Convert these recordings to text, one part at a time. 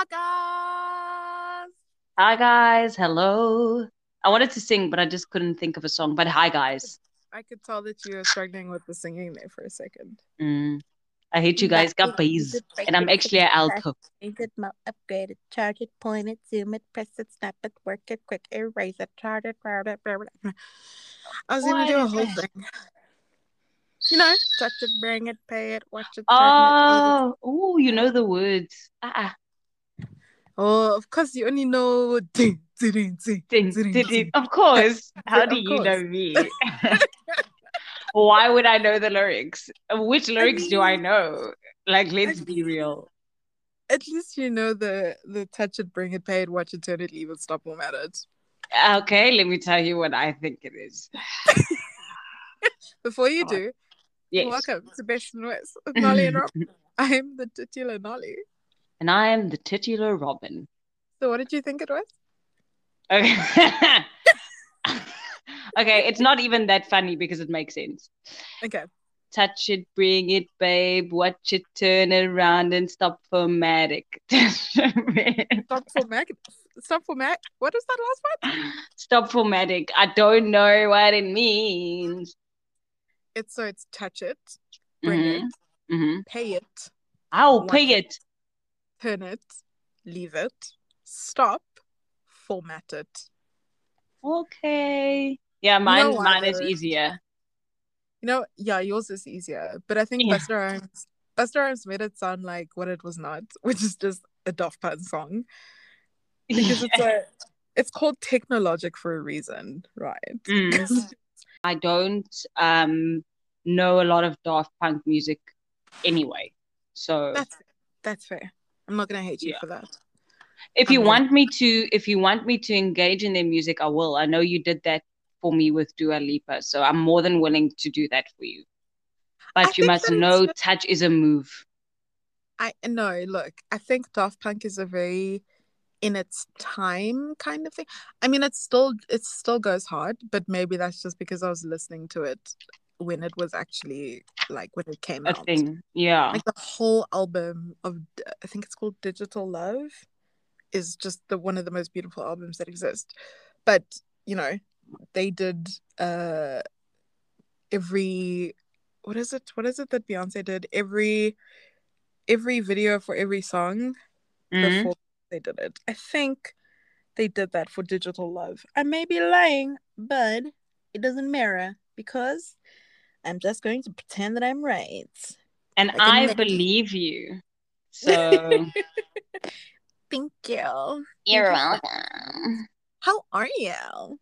podcast. Hi guys, hello. I wanted to sing, but I just couldn't think of a song. But hi guys. I could tell that you were struggling with the singing there for a second. Mm. I hate you guys, guppies. And I'm actually an alto. It more upgraded, charge it, point it, zoom it, press it, snap it, work it, quick erase it, chart it, route it, blah, blah, blah. I was gonna do a whole thing. You know, touch it, bring it, pay it, watch it, turn it. Oh, oh, you know the words. Ah, Oh, of course you only know ding, ding, ding, ding, ding, ding. Of course. How do you know me? Why would I know the lyrics? Which lyrics do I know? Like, let's be real. At least you know the the touch it, bring it, pay it, watch it, turn it, leave it, stop, format it. Okay, let me tell you what I think it is. Before you do, Yes. welcome to Best and West with Nolly and Rob. I'm the titular Nolly. And I am the titular Robin. So what did you think it was? Okay. okay, it's not even that funny because it makes sense. Okay. Touch it, bring it, babe. Watch it, turn around and stop formatic. Stop for Mac. Stop for Mac. What is that last one? stop formatic. I don't know what it means. It's so it's touch it, bring Mhm, it, mhm. pay it, I'll pay it, it. Turn it, leave it, stop, format it. Okay. Yeah, mine know why mine is though? easier. You know, yeah, yours is easier, but I think Yeah. Busta Rhymes, Busta Rhymes made it sound like what it was not, which is just a Daft Punk song because it's a, it's called Technologic for a reason, right? Mm. I don't um know a lot of Daft Punk music anyway. So That's that's fair. I'm not gonna hate you Yeah. for that. if you I'm want me to if you want me to engage in their music, I will. I know you did that for me with Dua Lipa, so I'm more than willing to do that for you. I But you must know touch is a move. I no, look, I think Daft Punk is a very in its time kind of thing. I mean it's still it still goes hard, but maybe that's just because I was listening to it when it was actually like when it came A out. thing. Yeah. Like the whole album of I think it's called Digital Love is just the one of the most beautiful albums that exist. But, you know, they did uh every what is it? What is it that Beyonce did? Every every video for every song Mhm. before they did it. I think they did that for Digital Love. I may be lying, but it doesn't matter because I'm just going to pretend that I'm right. And Like a I man. believe you. So Thank you. you're welcome. How are you?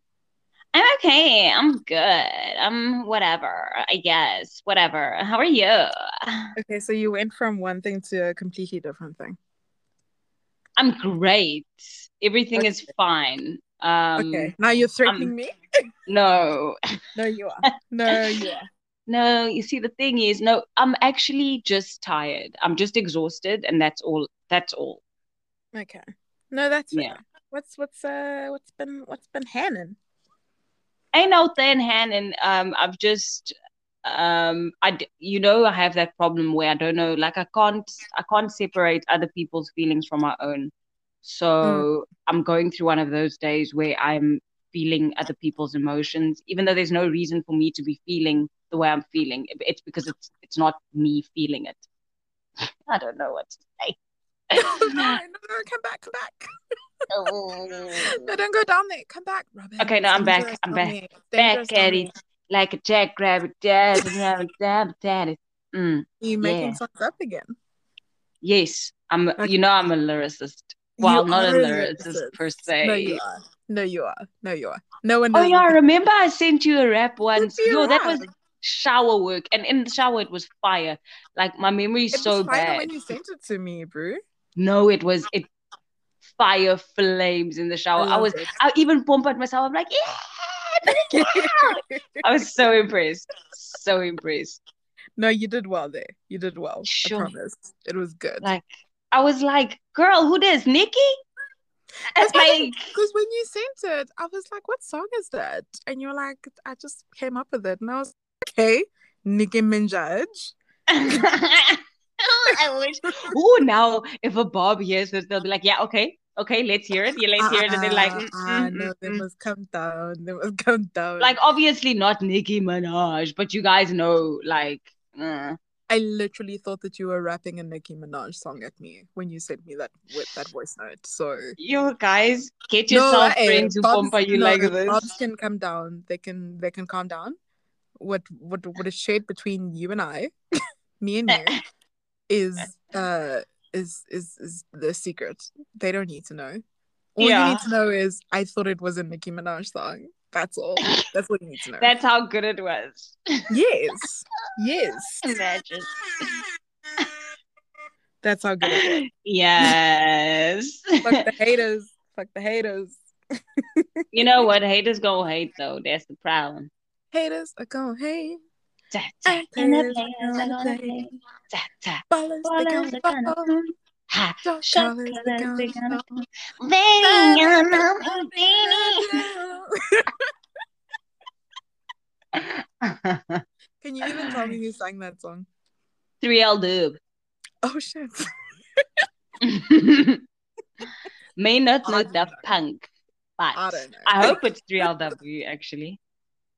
I'm okay. I'm good. I'm whatever, I guess. Whatever. How are you? Okay, so you went from one thing to a completely different thing. I'm great. Everything is fine. Um Okay, now you're threatening me? no. No, you are. No, you are. No, you see the thing is no, I'm actually just tired. I'm just exhausted and that's all that's all. Okay. No, that's fair. Yeah. What's what's uh what's been what's been happening? Ain't no thin hand and um I've just um I you know I have that problem where I don't know like I can't I can't separate other people's feelings from my own. So I'm going through one of those days where I'm feeling other people's emotions even though there's no reason for me to be feeling the way I'm feeling. It- It's because it's it's not me feeling it. I don't know what to say. no, no, no, come back, come back. No, don't go down there. Come back, Robin. Okay, no, I'm back, I'm back. there. It's dangerous Back at it like a jackrabbit, dad, dad, dad, dad. Mm, You making yeah. songs up again? yes, I'm. Okay. You know, I'm a lyricist. Well, You not a lyricist lyricist. per se. No, you are. No, you are. No, you are. No one. Oh, knows. yeah, what remember I sent you a rap once. Yo, that was shower work, and in the shower it was fire. Like my memory is It so fire bad. when you sent it to me, bro. No, it was it fire flames in the shower. I, love was. it. I even pumpered myself. I'm like, yeah. I was so impressed. So impressed. no, you did well there. You did well. Sure. I promise. It was good. Like I was like, girl, who this? Nikki? Like Because when you sent it, I was like, what song is that? And you're like, I just came up with it. And I was like, okay, Nicki Minaj. I wish. Oh, now if a Bob hears this, they'll be like, "Yeah, okay, okay, let's hear it. Yeah, let's hear it." And they're like, mm, ah, mm, no, they mm. must come down. They must come down. like obviously not Nicki Minaj, but you guys know, like, uh, I literally thought that you were rapping a Nicki Minaj song at me when you sent me that with that voice note. So you guys get yourself eh, friends who Bobs- pump you no, like this. Bobs can come down. They can they can calm down. What what what is shared between you and I, me and you, is uh is is is the secret. They don't need to know. All you need to know is I thought it was a Nicki Minaj song. That's all. That's what you need to know. That's how good it was. yes. Yes. Imagine. That's how good it was. Yes. Fuck the haters. Fuck the haters. you know what? Haters gonna hate though. That's the problem. Haters are gonna hate. Ta, ta, And the players are gonna play. Ta, ta. Ballers, they Ballers are gonna fall. Fall. Ha. Dark Shot colors, colours, they they gonna gonna fall. Bang on them, baby. Can you even tell me who sang that song? 3L Dub. Oh shit. May not know I Daft know. Punk, but I don't know. I hope it's 3LW actually.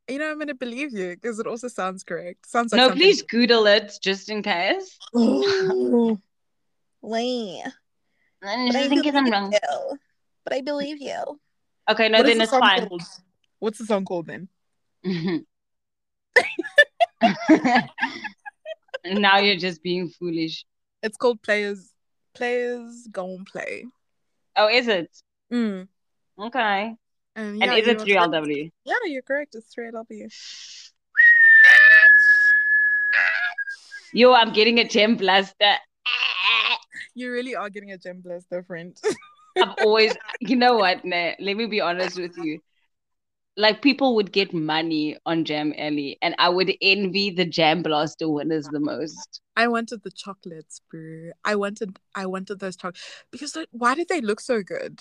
You know, I'm gonna believe you because it also sounds correct. Sounds like No, something- please Google it just in case. Oh. Wait. I But I think believe I'm wrong. you. But I believe you. Okay, no, What is then the it's fine. called? What's the song called then? now you're just being foolish. It's called Players Players Gon' Play. Oh, is it? Mm. Okay. And, And is it 3LW? Yeah, you're correct. It's 3LW. Yo, I'm getting a gem blaster. You really are getting a gem blaster, friend. I've always, you know what? Nah, let me be honest with you. Like people would get money on Jam Alley, and I would envy the Jam Blaster winners the most. I wanted the chocolates, bro. I wanted I wanted those chocolates because why did they look so good?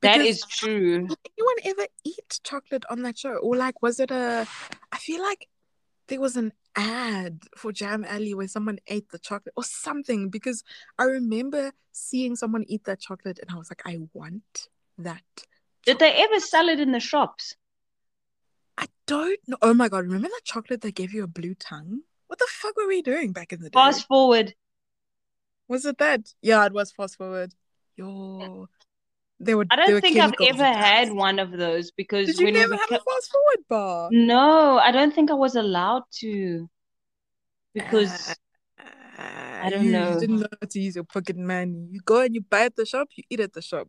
That Because is true. did anyone ever eat chocolate on that show? Or like was it a I feel like there was an ad for Jam Alley where someone ate the chocolate or something because I remember seeing someone eat that chocolate and I was like, I want that. Did they ever sell it in the shops? I don't know. Oh my god, remember that chocolate that gave you a blue tongue? What the fuck were we doing back in the day? Fast forward. Was it that? Yeah, it was fast forward. Yo, they. I don't think I've ever had one of those because Did you when we never have beca- a fast forward bar? No, I don't think I was allowed to. Because I don't know. you know. didn't know how to use your pocket money. You go and you buy at the shop. You eat at the shop.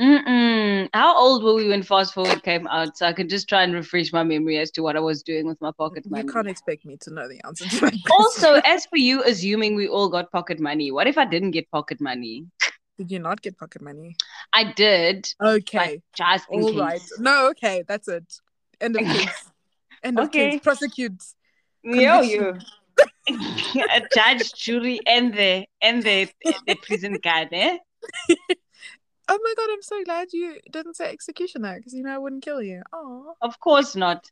mm-mm. how old were we when Fast Forward came out? So I can just try and refresh my memory as to what I was doing with my pocket money. You can't expect me to know the answer to that. Also, as for you assuming we all got pocket money, what if I didn't get pocket money? did you not get pocket money? I did, Okay, just in all case. right. No, okay, that's it. End of case. End of Okay. case. Prosecute. Conviction. you. a judge, jury, and the and the the prison guard, eh? Oh my god, I'm so glad you didn't say executioner because you know I wouldn't kill you. Oh, Of course not.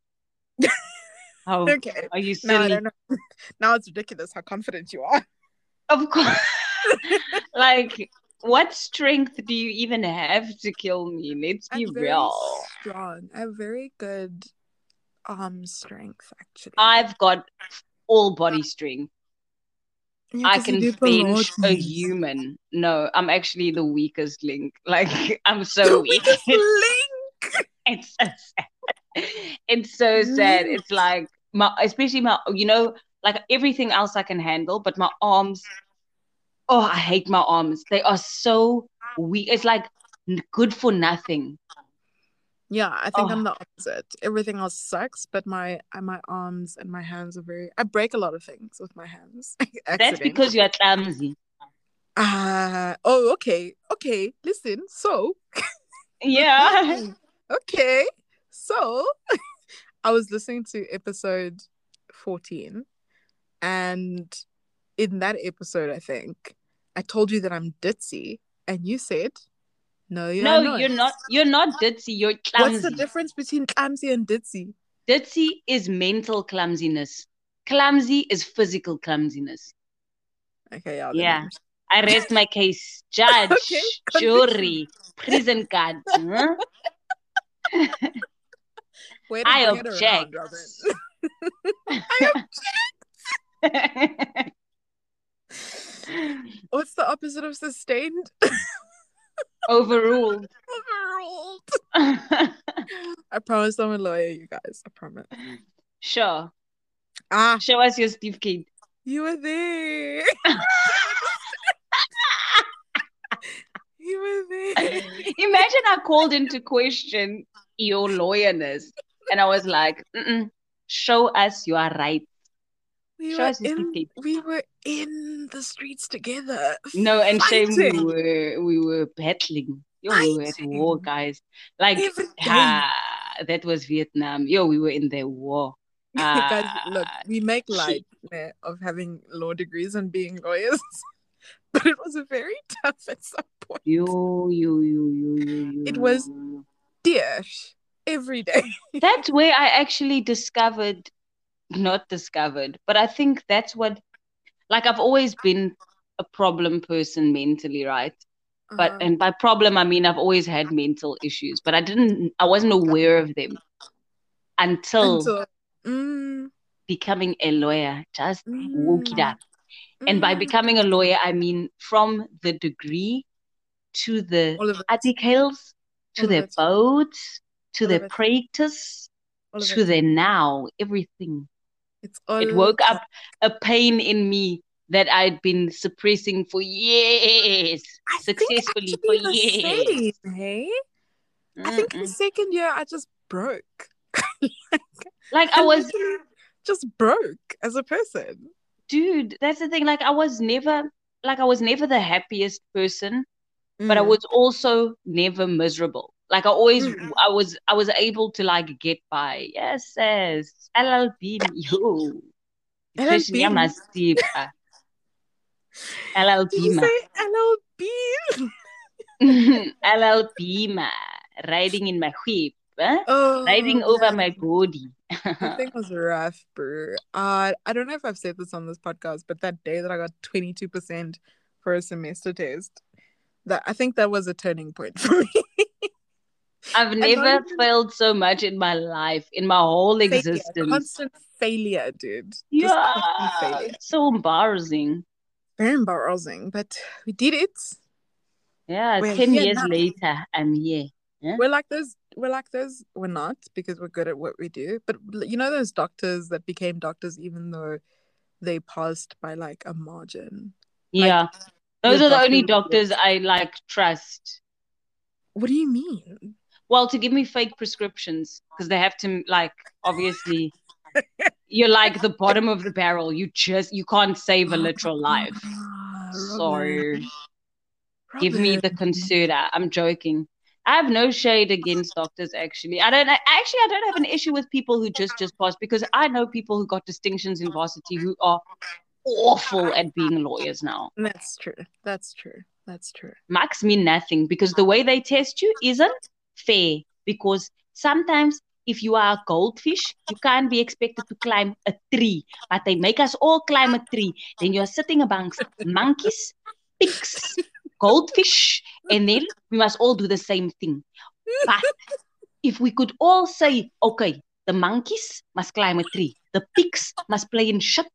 How okay. are you silly? Now it's ridiculous how confident you are. Of course. like, what strength do you even have to kill me? Let's be I'm very real. strong. I have very good arm strength, actually. I've got all body strength. Yeah, I can bench a human. No, I'm actually the weakest link. Like, I'm so weak. link. it's so sad. It's so sad. It's like my, especially my, you know, like everything else I can handle, but my arms. Oh, I hate my arms. They are so weak. It's like good for nothing. Yeah, I think Oh. I'm the opposite. Everything else sucks, but my uh, my arms and my hands are very. I break a lot of things with my hands. That's because you are clumsy. Ah, oh, okay, okay. Listen, so Yeah. okay, so I was listening to episode fourteen, and in that episode, I think I told you that I'm ditzy, and you said, "No, you're no, not." you're not. You're not ditzy. You're clumsy. What's the difference between clumsy and ditzy? Ditzy is mental clumsiness. Clumsy is physical clumsiness. Okay, yeah. Yeah. I rest my case. Judge, Okay, jury, prison guard. Huh? I object. around, Robin. What's the opposite of sustained? Overruled. Overruled. I promise I'm a lawyer, you guys. I promise. sure. Ah, Show us your certificate. you were there. you were there. Imagine I called into question your lawyerness, and I was like, "Show us you are right." We Show us your in, certificate. we were in the streets together. No, and shame we were we were battling. Yo, we were at war, guys. Like, ah, that was Vietnam. Yo, we were in the war. Guys, look, Ah, we make light eh, of having law degrees and being lawyers, but it was very tough at some point. You, you, you, you, you, It was-. Dish every day. That's where I actually discovered, not discovered, but I think that's what, like, I've always been a problem person mentally, right? But Uh-huh. and by problem I mean I've always had mental issues, but I didn't, I wasn't aware of them until Until- mm, becoming a lawyer. Just woke it Mm. up. And by mm, becoming a lawyer, I mean from the degree to the all of it, articles, to All the votes, to All the practice, all to the now, everything. It's all It woke up a pain in me that I'd been suppressing for years, I successfully for years. same, hey? I think in Mm-mm. second year I just broke. Like I was, just broke as a person. dude, that's the thing. Like I was never, like I was never the happiest person, but I Mm. was also never miserable. Like I always, Mm. I was, I was able to like get by. Yes, yes. LLB, yo. LLB. yeah, masipa. Did LLB, ma. LLB? LLB, ma. Riding in my whip? Oh, Riding over my body. That thing was rough, bro. Uh, I don't know if I've said this on this podcast, but that day that I got 22% for a semester test, that I think that was a turning point for me. I've never even- failed so much in my life, in my whole Failure, existence. constant failure, dude. Yeah, failure. it's so embarrassing. Very embarrassing, but we did it. Yeah, We're 10 years now. later, I'm here. We're like those. We're like those. We're not because we're good at what we do. But you know those doctors that became doctors even though they passed by like a margin. Yeah. Those are the only doctors I like trust. What do you mean? Well, to give me fake prescriptions because they have to like obviously you're like the bottom of the barrel. You just you can't save a oh literal life. So Robin, give me the consider. I'm joking. I have no shade against doctors actually. I don't actually I don't have an issue with people who just just pass because I know people who got distinctions in varsity who are awful at being lawyers now. That's true. That's true. That's true. marks mean nothing because the way they test you isn't fair. Because sometimes, if you are a goldfish, you can't be expected to climb a tree, but they make us all climb a tree. Then you're sitting amongst monkeys, pigs, goldfish, and then we must all do the same thing. But if we could all say, okay, the monkeys must climb a tree, the pigs must play in shit,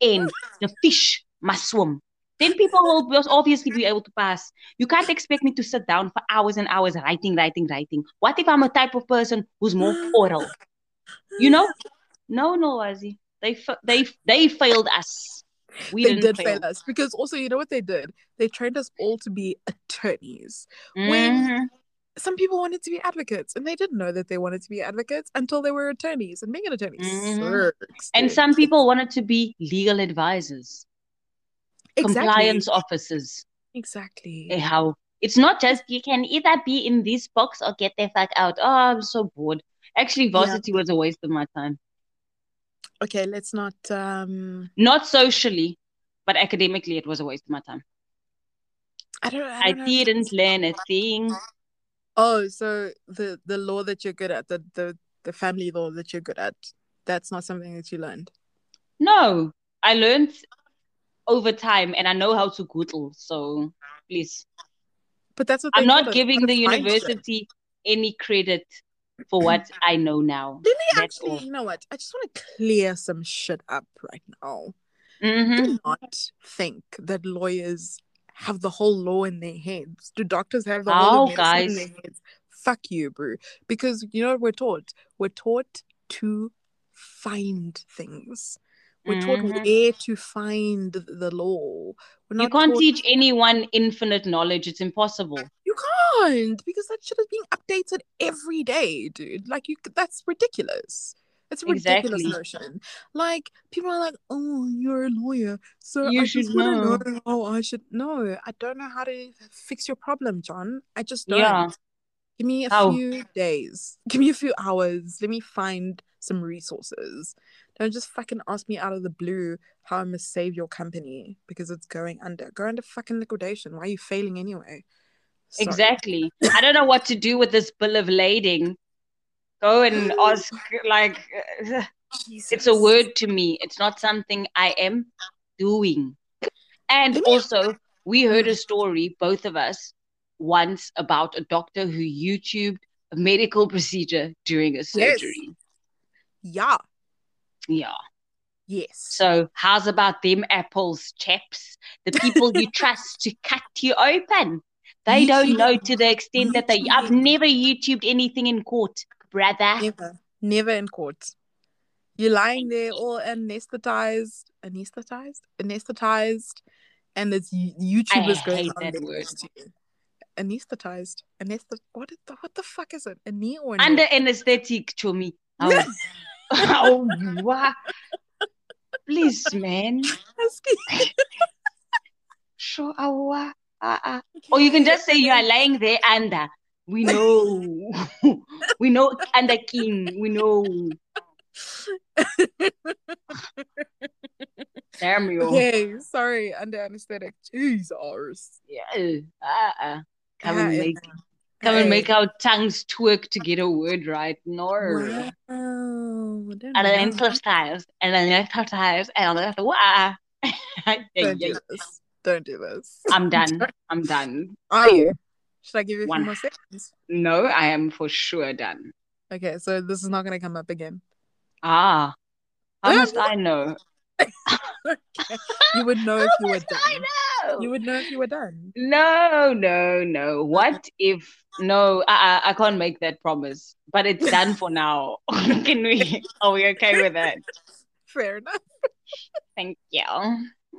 and the fish must swim. Then people will obviously be able to pass. You can't expect me to sit down for hours and hours writing, writing, writing. What if I'm a type of person who's more oral? You know? No, no, Ozzy. They fa- they they failed us. We they didn't did fail. fail us because also you know what they did? They trained us all to be attorneys. when- Mhm. Some people wanted to be advocates, and they didn't know that they wanted to be advocates until they were attorneys. And being an attorney Mhm. sucks. And some people wanted to be legal advisors, exactly, compliance officers. exactly. How it's not just you can either be in this box or get the fuck out. Oh, I'm so bored. Actually, Yeah. varsity was a waste of my time. Okay, let's not. um Not socially, but academically, it was a waste of my time. I don't. I, I don't know didn't learn a thing. Oh, so the the law that you're good at, the the the family law that you're good at, that's not something that you learned. No, I learned. Over time, and I know how to Google. So please, But that's what I'm not giving the university any credit for what I know now. Me That's actually, all. you know what? I just want to clear some shit up right now. hmm Do not think that lawyers have the whole law in their heads. Do doctors have the whole How, of in guys? their heads? Fuck you, bro. Because you know what we're taught? We're taught to find things. We're taught Mhm. where to find the law. You can't taught teach anyone infinite knowledge. It's impossible. You can't because that shit is being updated every day, dude. Like you, that's ridiculous. It's a ridiculous Exactly. notion. Like people are like, "Oh, you're a lawyer, so You I should to know how I should." know. I don't know how to fix your problem, John. I just don't. Yeah. Give me a few days. Give me a few hours. Let me find some resources. Don't just fucking ask me out of the blue how I must save your company because it's going under. Go under fucking liquidation. Why are you failing anyway? Sorry. Exactly. I don't know what to do with this bill of lading. Go and ask, like, uh, it's a word to me. It's not something I am doing. And also, we heard a story, both of us, once about a doctor who YouTubed a medical procedure during a surgery. Yeah. Yeah. Yes. So, how's about them apples, chaps? The people you trust to cut you open. They don't know to the extent that they. I've never YouTubed anything in court, brother. Never. Never in court. You're lying there all anesthetized, anesthetized, anesthetized, and there's YouTubers going hate on that word. next to you. Anesthetized, anesthet. What the what the fuck is it? A knee or Under anesthetic, Chomi. Oh, oh wow. Please, man. Sure, awa, ah, ah. Or you can just say you are lying there under. We know. we know under king. We know. Damn you. Okay, sorry, under anesthetic. Jesus. Yeah. Uh, uh. Come Ah, and yeah. Come and make our tongues twerk to get a word right. No. Wow. I don't And then exercise, and then exercise, and then wow. Don't do this. Don't do this. I'm done. I'm done. Are you? Should I give you a few One. more seconds? No, I am for sure done. Okay, so this is not gonna come up again. Ah, how must I know? You would know if you were done. know? You would know if you were done. No, no, no. What if no? I I can't make that promise. But it's done for now. Can we? Are we okay with that? Fair enough. Thank you.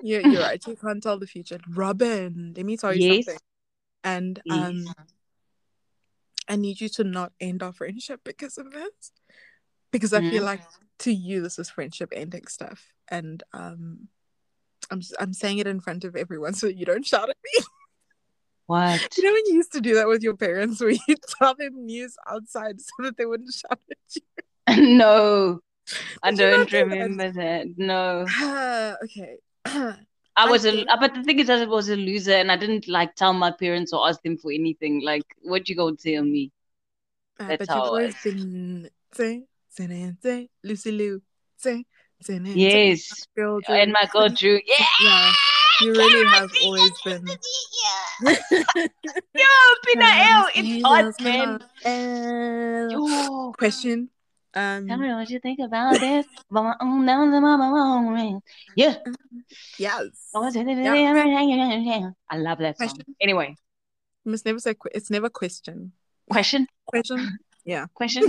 You're, you're right. You can't tell the future. Robin, let me tell you Yes. something. And Yes. um, I need you to not end our friendship because of this. Because I feel Mhm. like to you this is friendship ending stuff, and um, I'm I'm saying it in front of everyone so you don't shout at me. What? You know when you used to do that with your parents, where you tell them news outside so that they wouldn't shout at you. no, I Did don't do that? remember that. No. Ah, okay. I was a, but the thing is, I was a loser, and I didn't like tell my parents or ask them for anything. Like, what you gonna tell me? Uh, That's but you've how always been say, say, say, Lucy Liu, Yes, and my girl Drew. Yeah, Yeah, you really have always been. Yo, Pina L, it's hot, man. Yo, Question. Um. tell me what you think about this. Mama, that was my mama. Yeah. Yes. I love that song. Anyway, You must never say. que- It's never question. question, Question. Yeah. Question.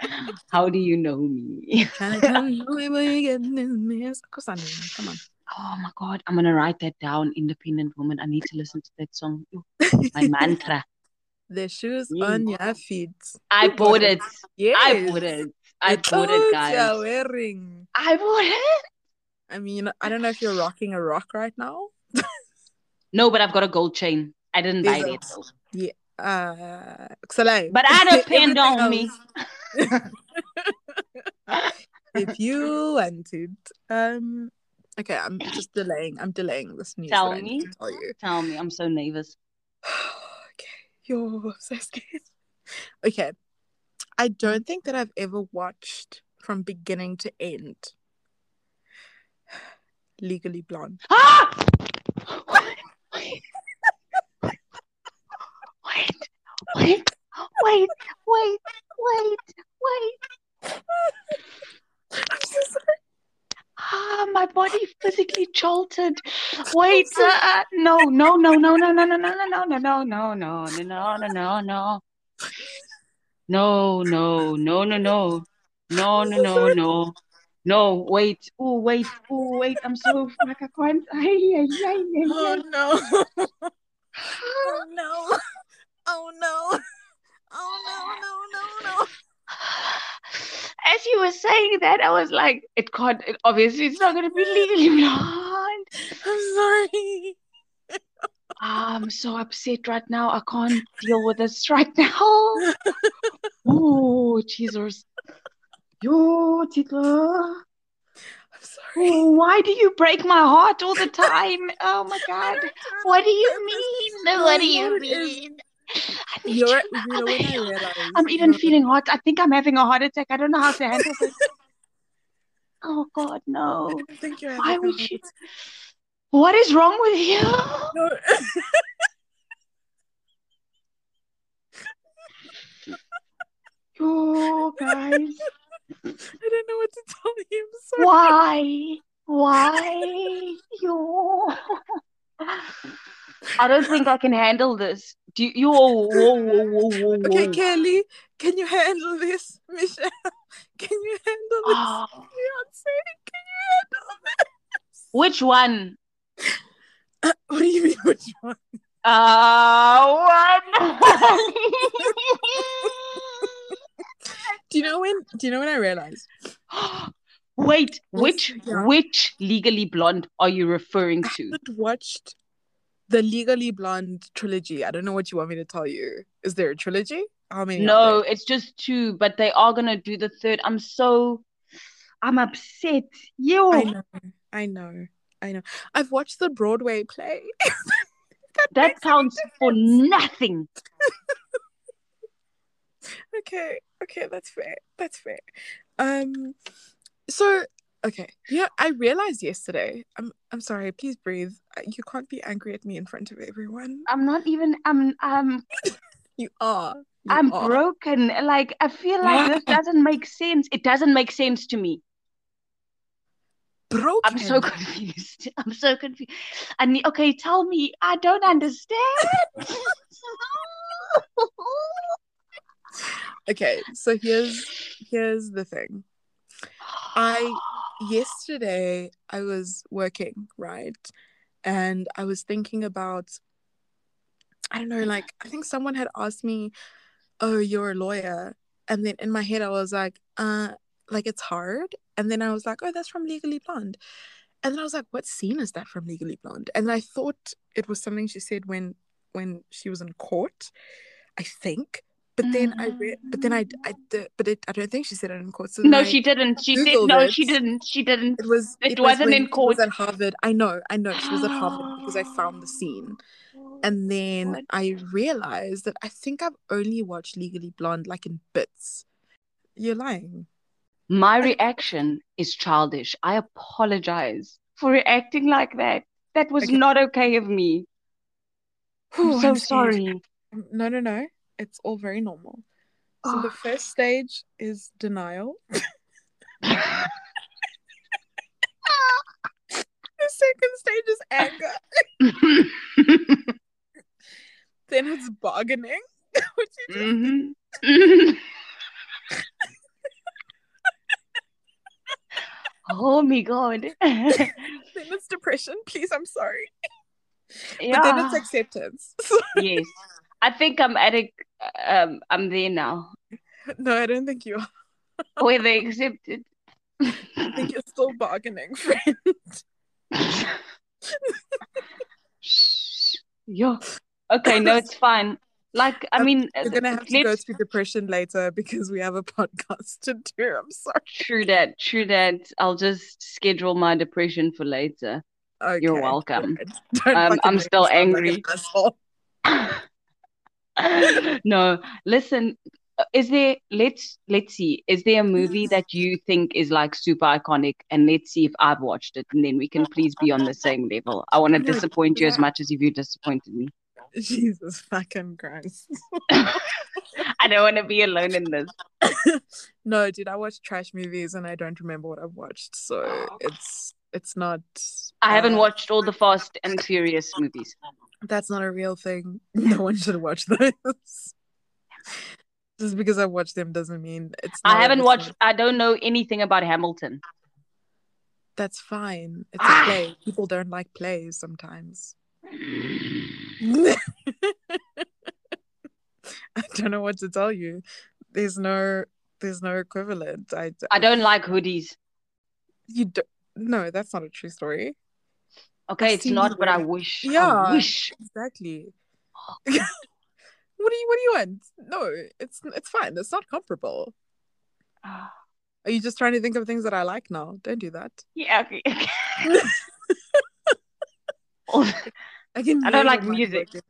How do you know me? Can I tell you you getting this mess? Of course I know. Come on. Oh my God, I'm gonna write that down. Independent woman. I need to listen to that song. My mantra. the shoes Yeah. on your feet. I bought it. Yes. I bought it. I The bought it, guys. You're wearing. I bought it. I mean, I don't know if you're rocking a rock right now. No, but I've got a gold chain. I didn't buy it. though. Uh. But I depend on me. if you wanted. Um. Okay, I'm just delaying. I'm delaying this news. Tell that I need me. tell you. Tell me, I'm so nervous. okay, you're so scared. Okay, I don't think that I've ever watched from beginning to end Legally Blonde. Ah! Wait, wait, wait, wait, wait, wait. Wait. I'm so sorry. Ah, my body physically jolted. Wait, uh, no, no, no, no, no, no, no, no, no, no, no, no, no, no, no, no, no, no. No, no, no, no, no. No, no, no, no. No, no wait. Oh, wait. Oh, wait. I'm so like I can't. Ay, ay, ay, ay, Oh ay. no. oh no. Oh no. Oh no, no, no, no. As you were saying that, I was like, it can't. It, obviously, it's not going to be legally blind. I'm sorry. I'm so upset right now. I can't deal with this right now. Oh, Jesus. Yo, Tito. I'm sorry. Why do you break my heart all the time? Oh my God. What do you mean? What do you you know what it is. mean? I need You're, you. you know when I realized. I'm even no, feeling hot. I think I'm having a heart attack. I don't know how to handle this. Oh God, no. I think you're Why would you? What is wrong with you? No. You guys, I don't know what to tell you. I'm sorry. why? Why? You. I don't think I can handle this. Do you? you whoa, whoa, whoa, Okay. Kelly, can you handle this? Michelle, can you handle this? Ah, Beyonce, can you handle this? which one? What do you mean, which one? Uh, one. Do you know when? Do you know when I realized? Wait, which yeah. which Legally Blonde are you referring I to? haven't watched the Legally Blonde trilogy. I don't know what you want me to tell you. Is there a trilogy? How many? No, it's just two, but they are gonna do the third. I'm so I'm upset. Yo. I know, I know, I know. I've watched the Broadway play. that That counts for nothing. Okay, okay, that's fair. That's fair. Um, so okay, yeah, I realized yesterday. I'm I'm sorry. Please breathe. Uh, You can't be angry at me in front of everyone. I'm not even I'm I'm You are. You I'm are. broken. Like I feel like this doesn't make sense. It doesn't make sense to me. broken. I'm so confused. I'm so confused. I need okay, tell me. I don't understand. Okay, so here's here's the thing. I yesterday I was working, right? And I was thinking about I don't know, like I think someone had asked me, "Oh, you're a lawyer." And then in my head I was like, "Uh, like it's hard." And then I was like, "Oh, that's from Legally Blonde." And then I was like, "What scene is that from Legally Blonde?" And I thought it was something she said when when she was in court, I think. But then I mm-hmm. read, but then I, I, the- but it, I don't think she said it in court. So No, she didn't. She said Googled no, it. she didn't. She didn't. it was. It was wasn't when in she court. was at Harvard. I know. I know. She was at Harvard because I found the scene, and then What? I realized that I think I've only watched Legally Blonde like in bits. You're lying. My reaction is childish. I apologize for reacting like that. That was Okay. not okay of me. I'm so I'm scared. sorry. No, no, no. It's all very normal. So the Oh. first stage is denial. The second stage is anger. Then it's bargaining, which Mhm. Mhm. Oh my God. then it's depression. Please, I'm sorry. Yeah. But then it's acceptance. Yes. I think I'm at a um I'm there now. no, I don't think you are. Where they accepted. I think you're still bargaining, friend. Shh. Yo. Okay, no, it's fine. Like, I Um, mean, You're gonna have to go through depression later because we have a podcast to do. I'm sorry. true that, true that. I'll just schedule my depression for later. Okay. You're welcome. Um, I'm still like angry. asshole. No, listen, is there let's let's see is there a movie that you think is like super iconic? And let's see if i've watched it and then we can please be on the same level. I want to disappoint you as much as if you disappointed me. Jesus fucking Christ. i don't want to be alone in this. No, dude, I watch trash movies and I don't remember what I've watched, so it's it's not. i haven't uh, watched all the fast and furious movies That's not a real thing. No one should watch this. Just because I watch them doesn't mean it's. i haven't watched not- i don't know anything about hamilton That's fine. It's a Ah! play. People don't like plays sometimes. I don't know what to tell you. There's no. There's no equivalent. I. i don't like hoodies You don't. No, that's not a true story. Okay it's not but i wish Yeah. i wish Exactly. what do you What do you want? No, it's it's fine. It's not comparable. Are you just trying to think of things that I like now? Don't do that. yeah okay, okay. I can. I don't like music. working.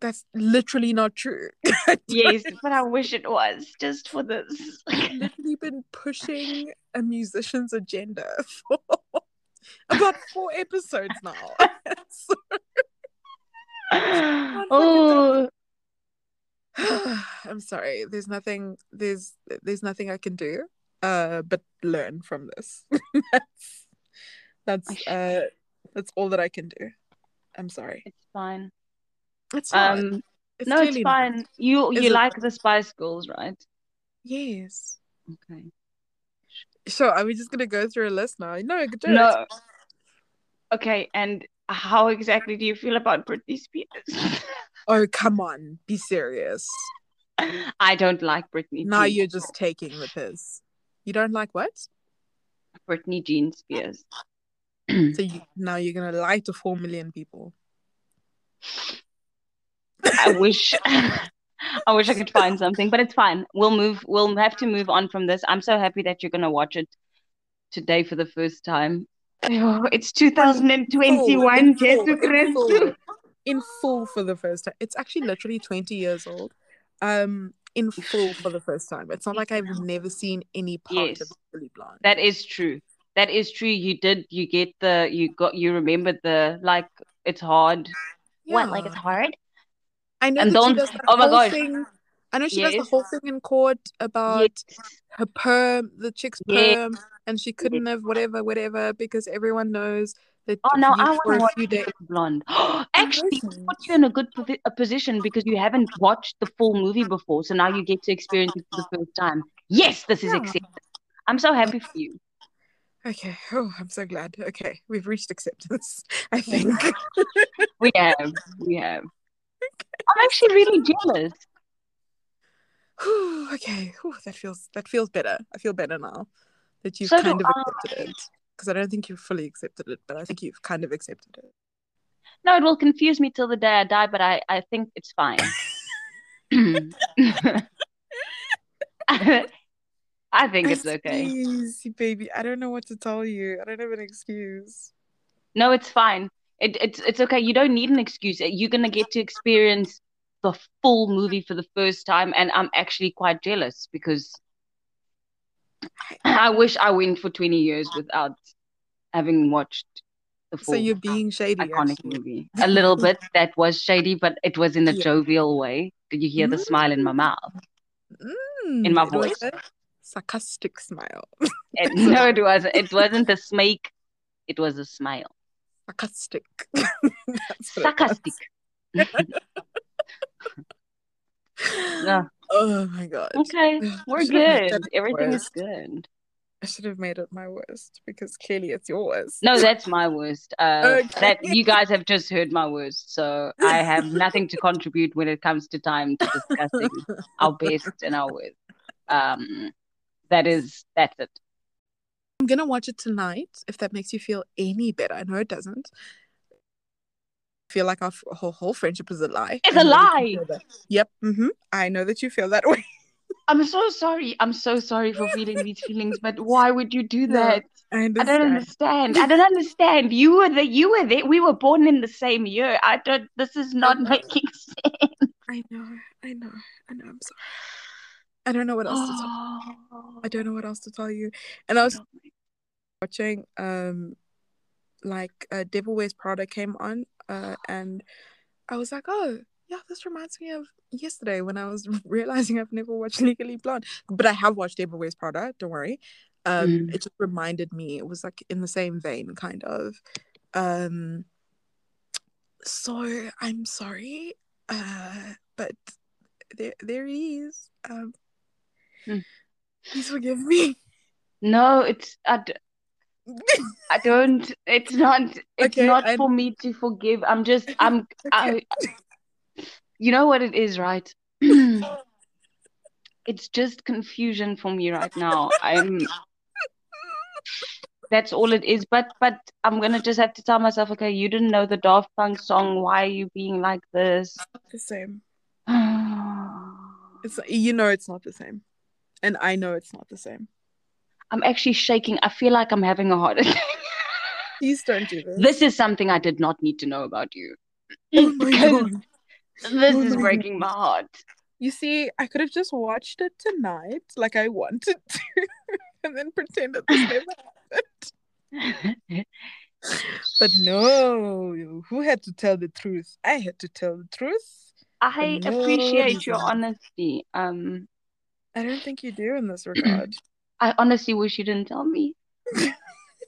That's literally not true. yes but i wish it was just for this I've literally been pushing a musician's agenda for about four episodes now. So- oh I'm sorry. There's nothing. There's there's nothing I can do. Uh, but learn from this. that's that's uh that's all that I can do. I'm sorry. it's fine It's fine. um It's no it's clearly not. fine you Is you it- like the spice girls right Yes. okay Sure. Are we just gonna go through a list now? No. No okay and how exactly do you feel about britney spears Oh come on. Be serious. i don't like britney Now Jean- you're just taking the piss. You don't like what? britney jean spears So you now you're gonna lie to four million people. i wish i wish i could find something but it's fine we'll move we'll have to move on from this i'm so happy that you're gonna watch it today for the first time Oh, it's 2021 in Jesu full, in Christ. full, in full for the first time. It's actually literally 20 years old. Um, in full for the first time. It's not like I've never seen any part Yes. of Billy Blonde. That is true. That is true. You did. You get the. You got. You remembered the. Like it's hard. What? Like it's hard. I know and don't- oh my whole thing. I know she does the whole thing in court about Yes. her perm, the chick's Yes. perm, and she couldn't have whatever, whatever, because everyone knows that Oh no, you- I want to watch few days. Blonde. Actually, puts you in a good a position because you haven't watched the full movie before, so now you get to experience it for the first time. Yes, this is Yeah. accepted. I'm so happy for you. Okay. Oh, I'm so glad. Okay, we've reached acceptance. I think. We have. We have. I'm actually really jealous. Okay. Whew, that feels that feels better. I feel better now that you've So kind of I. accepted it. Because I don't think you've fully accepted it, but I think you've kind of accepted it. No, it will confuse me till the day I die, but I, I think it's fine. I think it's okay. Baby. I don't know what to tell you. I don't have an excuse. No, it's fine. It, it's it's okay. You don't need an excuse. You're gonna get to experience the full movie for the first time, and I'm actually quite jealous because I wish I went for 20 years without having watched the full. So you're being shady. iconic actually. movie. A little bit that was shady, but it was in a Yeah. jovial way. Did you hear the smile in my mouth? Mm, In my voice. sarcastic smile. It, no, it wasn't. It wasn't a smake. It was a smile. Sarcastic. That's what it Sarcastic. No. Oh my god. Okay, we're should have made good. Everything is good. I should have made it my worst because clearly it's your worst. No, that's my worst. Uh, Okay. that you guys have just heard my worst, so I have nothing to contribute when it comes to time to discussing our best and our worst. Um, that is that's it. Gonna watch it tonight if that makes you feel any better. I know it doesn't. I feel like our f- whole, whole friendship is a lie. It's a you lie. Yep. hmm I know that you feel that way. I'm so sorry. I'm so sorry for feeling these feelings, but why would you do that? I I don't understand. I don't understand. You were the you were there. We were born in the same year. I don't. This is not making sense. I know. I know. I know. I'm sorry. I don't know what else to tell. I don't know what else to tell you. And I was watching um like uh, Devil Wears Prada came on uh and I was like, oh yeah, this reminds me of yesterday when I was realizing I've never watched Legally Blonde, but I have watched Devil Wears Prada. Don't worry. Um, Mm. it just reminded me. It was like in the same vein, kind of. Um, so I'm sorry, uh, but there there he is. Um, Mm. please forgive me. No, it's I, I don't. It's not. It's Okay, not I- for me to forgive. I'm just. I'm. Okay. I, you know what it is, right? it's just confusion for me right now. I'm. That's all it is. But but I'm gonna just have to tell myself, okay, you didn't know the Daft Punk song. Why are you being like this? the same. It's you know it's not the same, and I know it's not the same. I'm actually shaking. I feel like I'm having a heart attack. Please don't do this. This is something I did not need to know about you. oh Because god. This Oh is my breaking my heart. You see, I could have just watched it tonight, like I wanted to, and then pretended this never happened. But no, who had to tell the truth? I had to tell the truth. I no appreciate your honesty. Um, I don't think you do in this regard. I honestly wish you didn't tell me.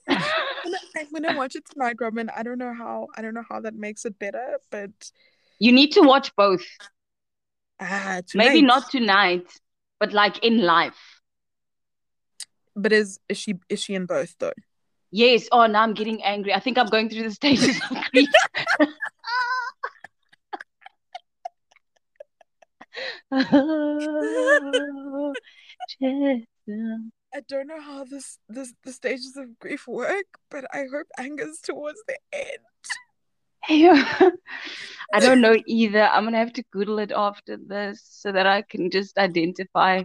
I'm gonna- watch it tonight, Robin. I don't know how. I don't know how that makes it better, but You need to watch both. ah, Maybe not tonight, but like in life. But is is she is she in both though? Yes. Oh, now I'm getting angry. I think I'm going through the stages of grief. I don't know how this this the stages of grief work, but I hope anger's towards the end. I don't know either. I'm gonna have to Google it after this so that I can just identify.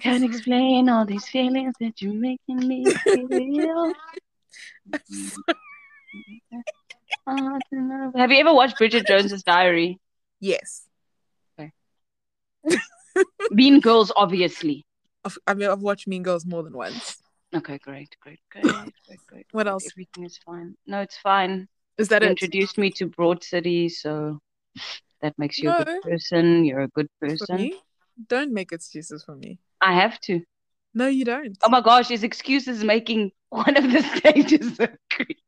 Can't explain all these feelings that you're making me feel. Have you ever watched Bridget Jones's Diary? yes, Mean Girls, obviously. I've, I mean I've watched Mean Girls more than once. Okay, great, great, great, great, great. What else? Everything is fine. No, it's fine. Is that You it? introduced me to Broad City, so that makes you a good person. You're a good For person. me? Don't make excuses for me. I have to. No, you don't. Oh my gosh, his excuses making one of the stages.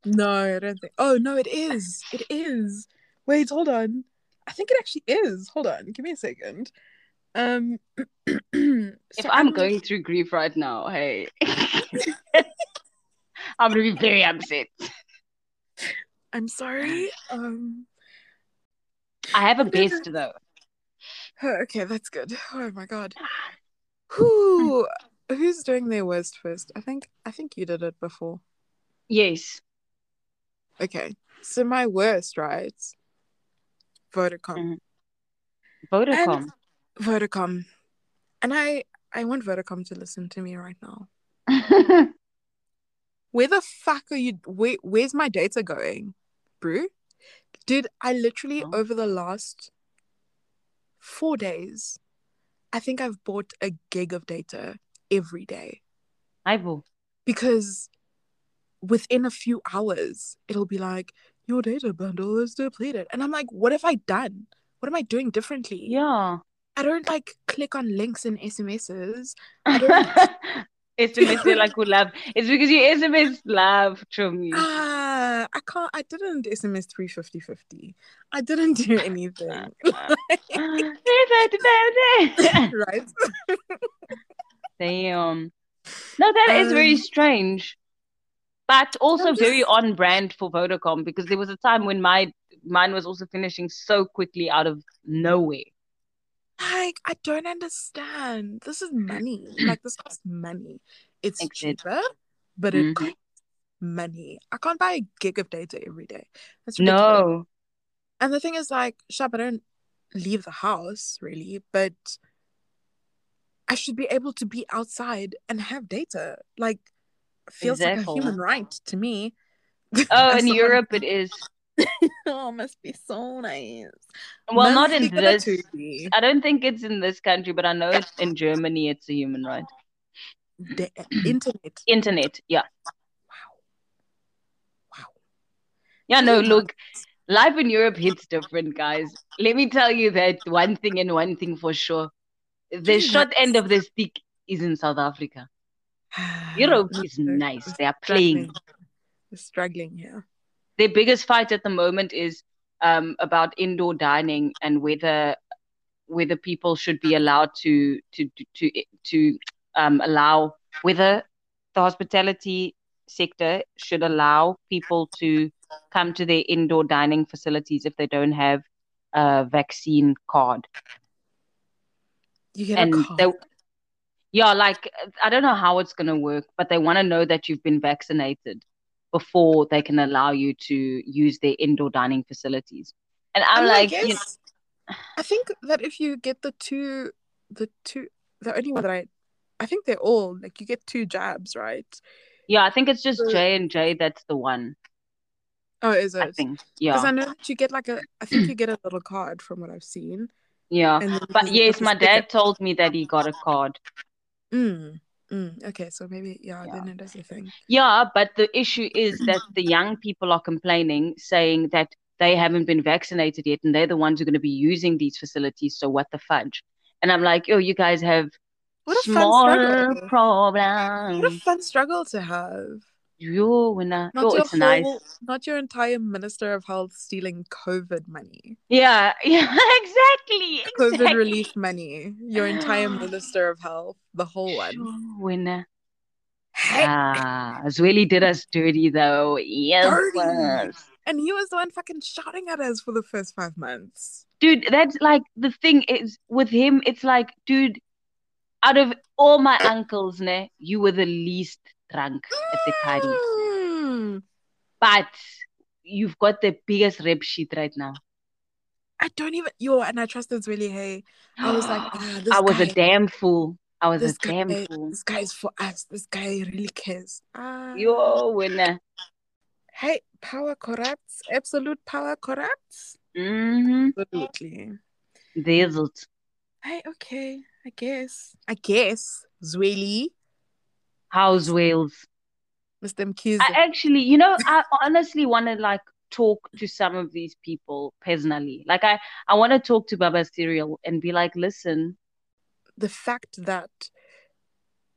No, I don't think. Oh no, it is. It is. Wait, hold on. I think it actually is. Hold on. Give me a second. Um. If I'm going through grief right now, hey, I'm gonna be very upset. I'm sorry. Um. I have a best though. Okay, that's good. Oh my god. Who? Who's doing their worst first? I think. I think you did it before. Yes. Okay. So my worst, right? Vodacom. Vodacom. Vodacom. And I. I want Vodacom to listen to me right now. Where the fuck are you? Where, where's my data going, bro? Dude, I literally Oh. over the last four days, I think I've bought a gig of data every day I Ivo. because within a few hours it'll be like your data bundle is depleted, and I'm like, what have I done? What am I doing differently? Yeah. I don't like click on links in SMSs. SMS like would love. It's because you SMS love Chomi. Ah, I can't. I didn't SMS three fifty fifty. I didn't do anything. right? Damn. No, that is very Um, strange. But also I'm very on brand for Vodacom because there was a time when my mine was also finishing so quickly out of nowhere. Like, I don't understand. This is money. Like, this costs money. It's Exactly. cheaper, but it Mhm. costs money. I can't buy a gig of data every day. That's ridiculous. No. And the thing is, like, shop, I don't leave the house really, but I should be able to be outside and have data. Like, feels like a human right to me. Oh, in Europe it is. oh, must be so nice. Well, not in this. I don't think it's in this country, but I know it's in Germany. It's a human right. The uh, internet. Internet, yeah. Wow. Wow. Yeah, no, look, life in Europe hits different, guys. Let me tell you that one thing and one thing for sure. The short end of the stick is in South Africa. Europe is nice. They are playing. struggling. Struggling here. Their biggest fight at the moment is um, about indoor dining and whether whether people should be allowed to to to to um, allow whether the hospitality sector should allow people to come to their indoor dining facilities if they don't have a vaccine card. You get And a they, card. yeah, like I don't know how it's gonna work, but they want to know that you've been vaccinated before they can allow you to use their indoor dining facilities. And I'm mean, I like, you know, I think that if you get the two, the two, the only one that I, I think they're all like you get two jabs, right? yeah, I think it's just So- J and J that's the one. Oh, is I it? yeah. Because I know that you get like a, I think you get a little card from what I've seen. yeah. But yes, my dad told me that he got a card. Mm, mm, okay, so maybe yeah, Yeah. then it is a thing. Yeah, but the issue is that the young people are complaining, saying that they haven't been vaccinated yet, and they're the ones who are going to be using these facilities. So what the fudge? And I'm like, oh, you guys have What a fun small struggle! What a fun struggle to have. You winner. Not Oh, your it's nice. not your entire Minister of Health stealing COVID money, Yeah, yeah, exactly, COVID exactly. relief money. Your entire Minister of Health, the whole one. Sure, winner. Ah, Zweli did us dirty though. Yes, Dirty. and he was the one fucking shouting at us for the first five months. Dude, that's like the thing is with him, it's like, dude, out of all my uncles, ne, you were the least drunk at the party. Mm, But you've got the biggest rap sheet right now. I don't even yo, and I trusted really. Hey, I was like, ah, I was guy, a damn fool. I was a guy, damn fool. this guy is for us. This guy really cares. Ah, Yo, winner. hey, power corrupts. Absolute power corrupts. Mm-hmm. Absolutely. There's it. Hey, okay, I guess. I guess. Zweli, How's Wales? Mr. Mkhize. I actually, you know, I honestly want to like talk to some of these people personally. Like I, I want to talk to Baba Cyril and be like, listen, the fact that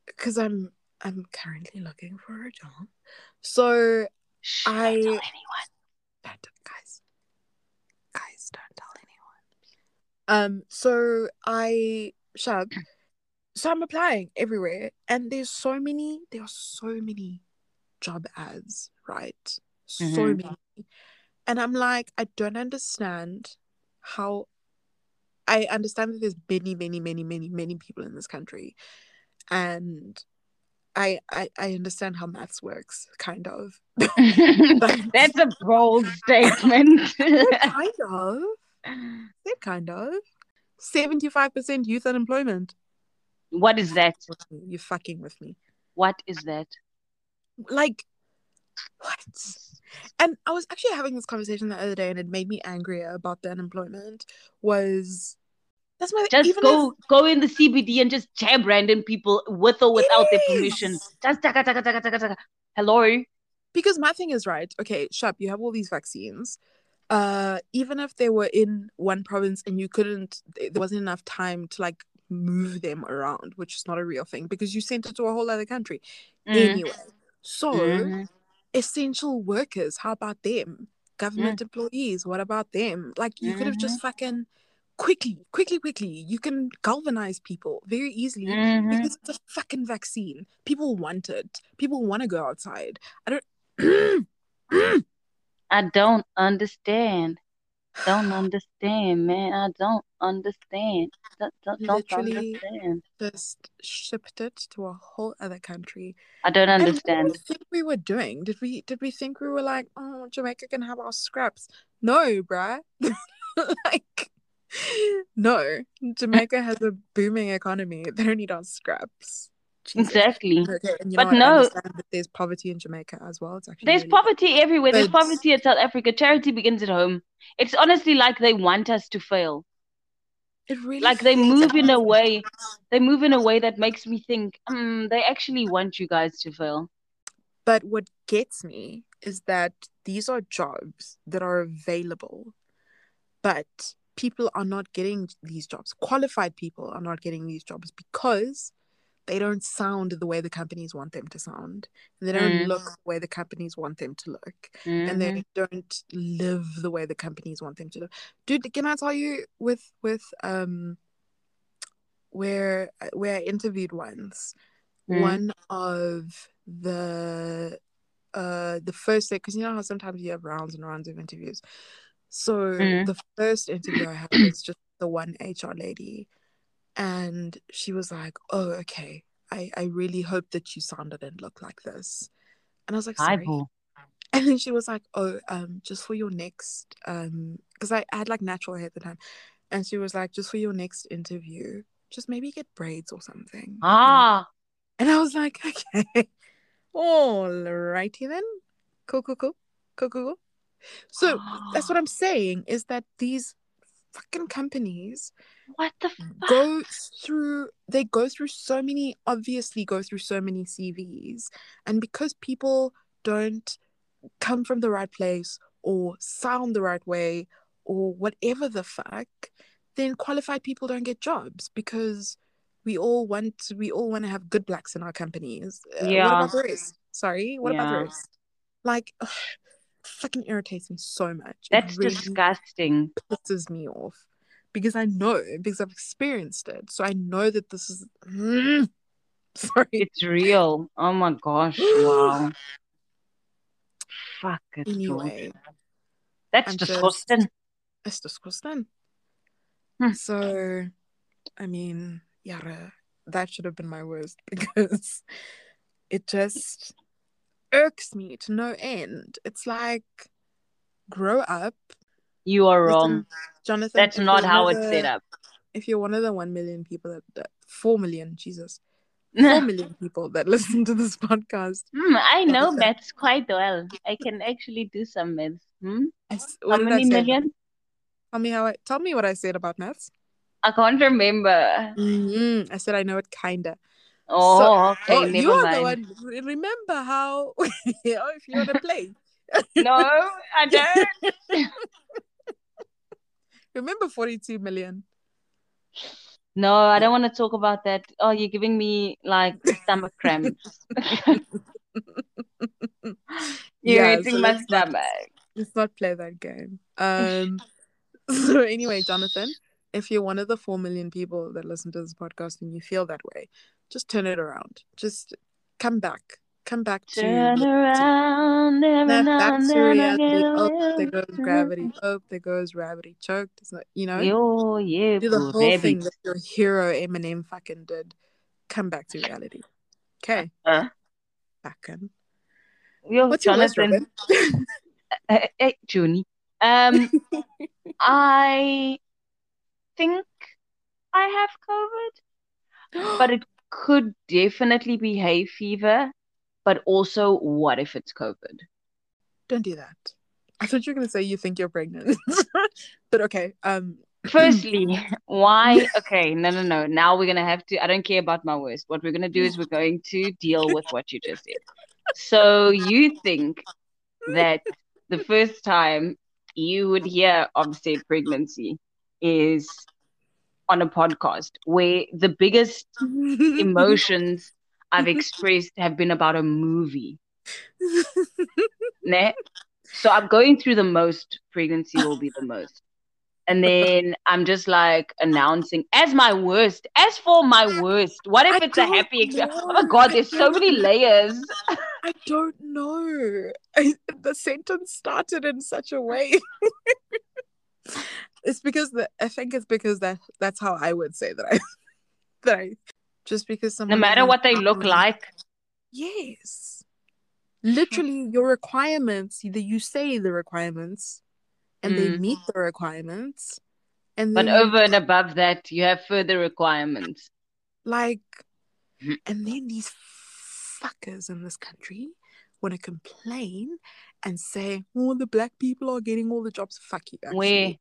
because I'm I'm currently looking for a job. So shh, I- don't tell anyone. guys guys don't tell anyone. Um so I shut so I'm applying everywhere and there's so many there are so many job ads, right? So Mhm. many. And I'm like, I don't understand how I understand that there's many, many, many, many, many people in this country. And I I, I understand how maths works, kind of. That's a bold statement. kind of. They're kind of. 75% youth unemployment. What is that? You're fucking with me. What is that? Like, what? And I was actually having this conversation the other day, and it made me angrier about the unemployment. Was that's my Just go go in the CBD and just jab random people with or without their permission. is. Just taka, taka, taka, taka, taka. Hello? because my thing is right okay sharp you have all these vaccines uh even if they were in one province and you couldn't there wasn't enough time to like move them around which is not a real thing because you sent it to a whole other country Mm, anyway so mhm. essential workers how about them government employees what about them like you could have just fucking quickly quickly quickly you can galvanize people very easily Mhm. because it's a fucking vaccine. People want it. People want to go outside. I don't. I don't understand. Don't understand, man. I don't understand. Don't, don't, don't understand. Just shipped it to a whole other country. I don't And what understand. we think we were doing? Did we did we think we were like, oh, Jamaica can have our scraps? No, bruh. like, no. Jamaica has a booming economy. They don't need our scraps. Jesus. Exactly. Okay, and you But know? No- there's poverty in Jamaica as well. It's actually There's really poverty everywhere. There's poverty at South Africa. Charity begins at home. It's honestly like they want us to fail. It really Like they move in a way, they move in a way that makes me think, hmm, they actually want you guys to fail. But what gets me is that these are jobs that are available, but people are not getting these jobs. Qualified people are not getting these jobs because they don't sound the way the companies want them to sound. They don't Mm. look the way the companies want them to look. Mhm. And they don't live the way the companies want them to live. Dude, can I tell you with with um where where I interviewed once, Mm. one of the uh the first day because you know how sometimes you have rounds and rounds of interviews so Mm. the first interview i had was just the one hr lady and she was like oh okay. I i really hope that you sounded and look like this. And i was like sorry? And then she was like oh um just for your next um because I, I had like natural hair at the time. And she was like just for your next interview just maybe get braids or something? Ah, And I was like, okay, all righty then. Cool, cool, cool, cool, cool, cool. So that's what I'm saying is that these fucking companies what the fuck? go through, they go through so many, obviously go through so many CVs. And because people don't come from the right place or sound the right way or whatever the fuck, then qualified people don't get jobs because we all want we all want to have good blacks in our companies. Uh, Yeah. What about the rest? Sorry, what about the rest? Like, ugh, fucking irritates me so much. That's really disgusting. pisses me off because I know because I've experienced it. So I know that this is. Mm, sorry. It's real. Oh my gosh. Wow. Fuck it. George. Anyway, That's I'm just- disgusting. it's disgusting. Hmm. So, I mean, yeah, that should have been my worst because it just irks me to no end. It's like, grow up. You are Listen, wrong. Jonathan. That's not how it's of set up. If you're one of the 1 million people that, that 4 million, Jesus, 4 million people that listen to this podcast, Hmm, I know Jonathan. maths quite well. I can actually do some maths. Hmm? I How what did I many million? Tell me how I tell me what I said about maths. I can't remember. Mhm. I said I know it kinda. Oh, okay, oh, you are mind. the one. Remember how? oh, if you want to play, No, I don't. remember forty-two million. No, I don't want to talk about that. Oh, you're giving me like stomach cramps. You're Yeah, so my let's not- stomach. Let's not play that game. Um. so anyway, Jonathan, if you're one of the four million people that listen to this podcast and you feel that way, just turn it around. Just come back. Come back to Turn around every Snap now back and to reality. Oh, there goes gravity. Oh, there goes gravity. Choked. It's not, you know, Yo, yeah, do the whole baby. thing that your hero Eminem fucking did. Come back to reality. Okay, Uh, back in. yo, What's your. Robin? Uh, hey, Junie. Um, I think I have COVID, but it could definitely be hay fever. But also, what if it's COVID? Don't do that. I thought you were gonna say you think you're pregnant, but okay. Um, Firstly, why? Okay, no, no, no. Now we're gonna have to. I don't care about my worst. What we're gonna do is we're going to deal with what you just said. So you think that the first time you would hear of said pregnancy is on a podcast where the biggest emotions I've expressed have been about a movie. Ne? So I'm going through the most, pregnancy will be the most. And then I'm just like announcing as my worst. As for my worst, what if I it's a happy experience? Oh my god, there's so many layers. I don't know. I, the sentence started in such a way. It's because the I think it's because that that's how I would say that I that I just because No matter what they look like. Yes. Literally your requirements, either you say the requirements and they Mm. meet the requirements and But over and above that, you have further requirements. like Mhm. And then these fuckers in this country want to complain and say, oh, the black people are getting all the jobs. Fuck you, actually. Where?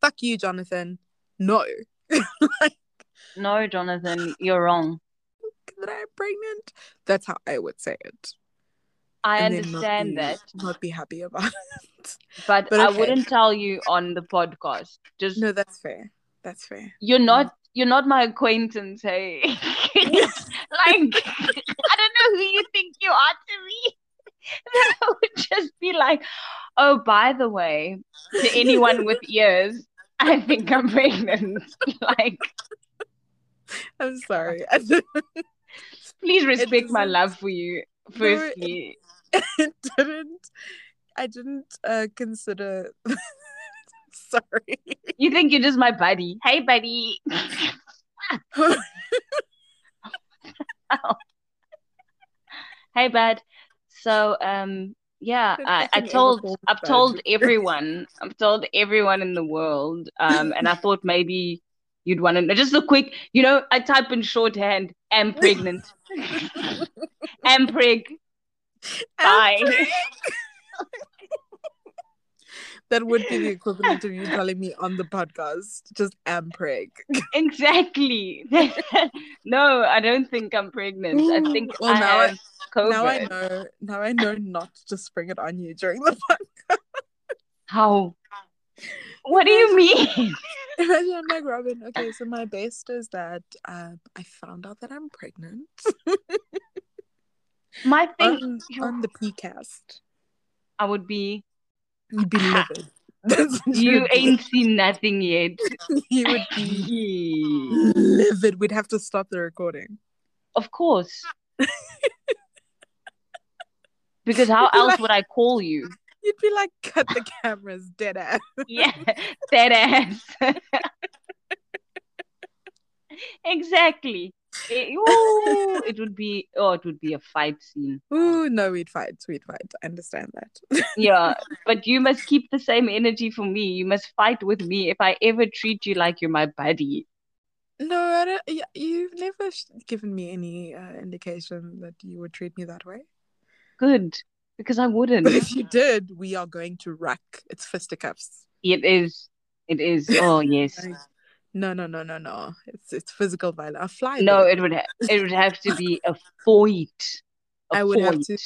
Fuck you, Jonathan. No. like, No, Jonathan, you're wrong. that I'm pregnant. That's how I would say it. I And then not understand be- that, Not be happy about it. but, But I okay. wouldn't tell you on the podcast. Just No, that's fair. That's fair. you're not you're not my acquaintance, hey. like I don't know who you think you are to me. Then I would just be like, oh, by the way, to anyone with ears, I think I'm pregnant. like, I'm sorry. Please respect my love for you. it- Firstly, it didn't I didn't uh consider sorry. you think you're just my buddy. Hey, buddy. Hey, bud. So, um, yeah, I, I told i've told everyone, I've told everyone in the world, um, and I thought maybe you'd want to know. Just a quick, you know, I type in shorthand, am pregnant, am preg. Bye. that would be the equivalent of you telling me on the podcast, just am preg. Exactly. no, I don't think I'm pregnant. I think Well, I now I- have COVID. Now I know now I know not to spring it on you during the podcast. How? What do you mean? Imagine I'm like Robin. Okay, so my best is that um, I found out that I'm pregnant My thing, on, on the PCast. I would be. You'd be livid. You ain't seen nothing yet. You would be livid. We'd have to stop the recording. Of course. Because how else would I call you? You'd be like, cut the cameras, dead ass. Yeah, dead ass. exactly. It, ooh, it would be oh, it would be a fight scene. Ooh, no, we'd fight. We'd fight. I understand that. Yeah, but you must keep the same energy for me. You must fight with me if I ever treat you like you're my buddy. no, I don't, you've never given me any uh, indication that you would treat me that way. Good, because I wouldn't. But if you did, we are going to rack. It's fisticuffs. It is. It is. Oh yes. No, no, no, no, no. It's it's physical violence. I'll fly. No, there. it would ha- it would have to be a fight. I would have to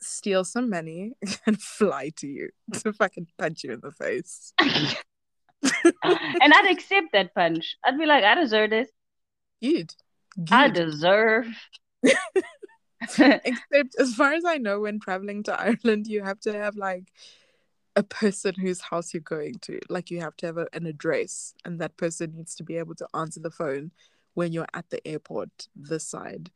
steal some money and fly to you to fucking punch you in the face. and I'd accept that punch. I'd be like, I deserve this. You'd. I deserve. Except, as far as I know, when traveling to Ireland, you have to have like a person whose house you're going to. Like, you have to have a, an address, and that person needs to be able to answer the phone when you're at the airport this side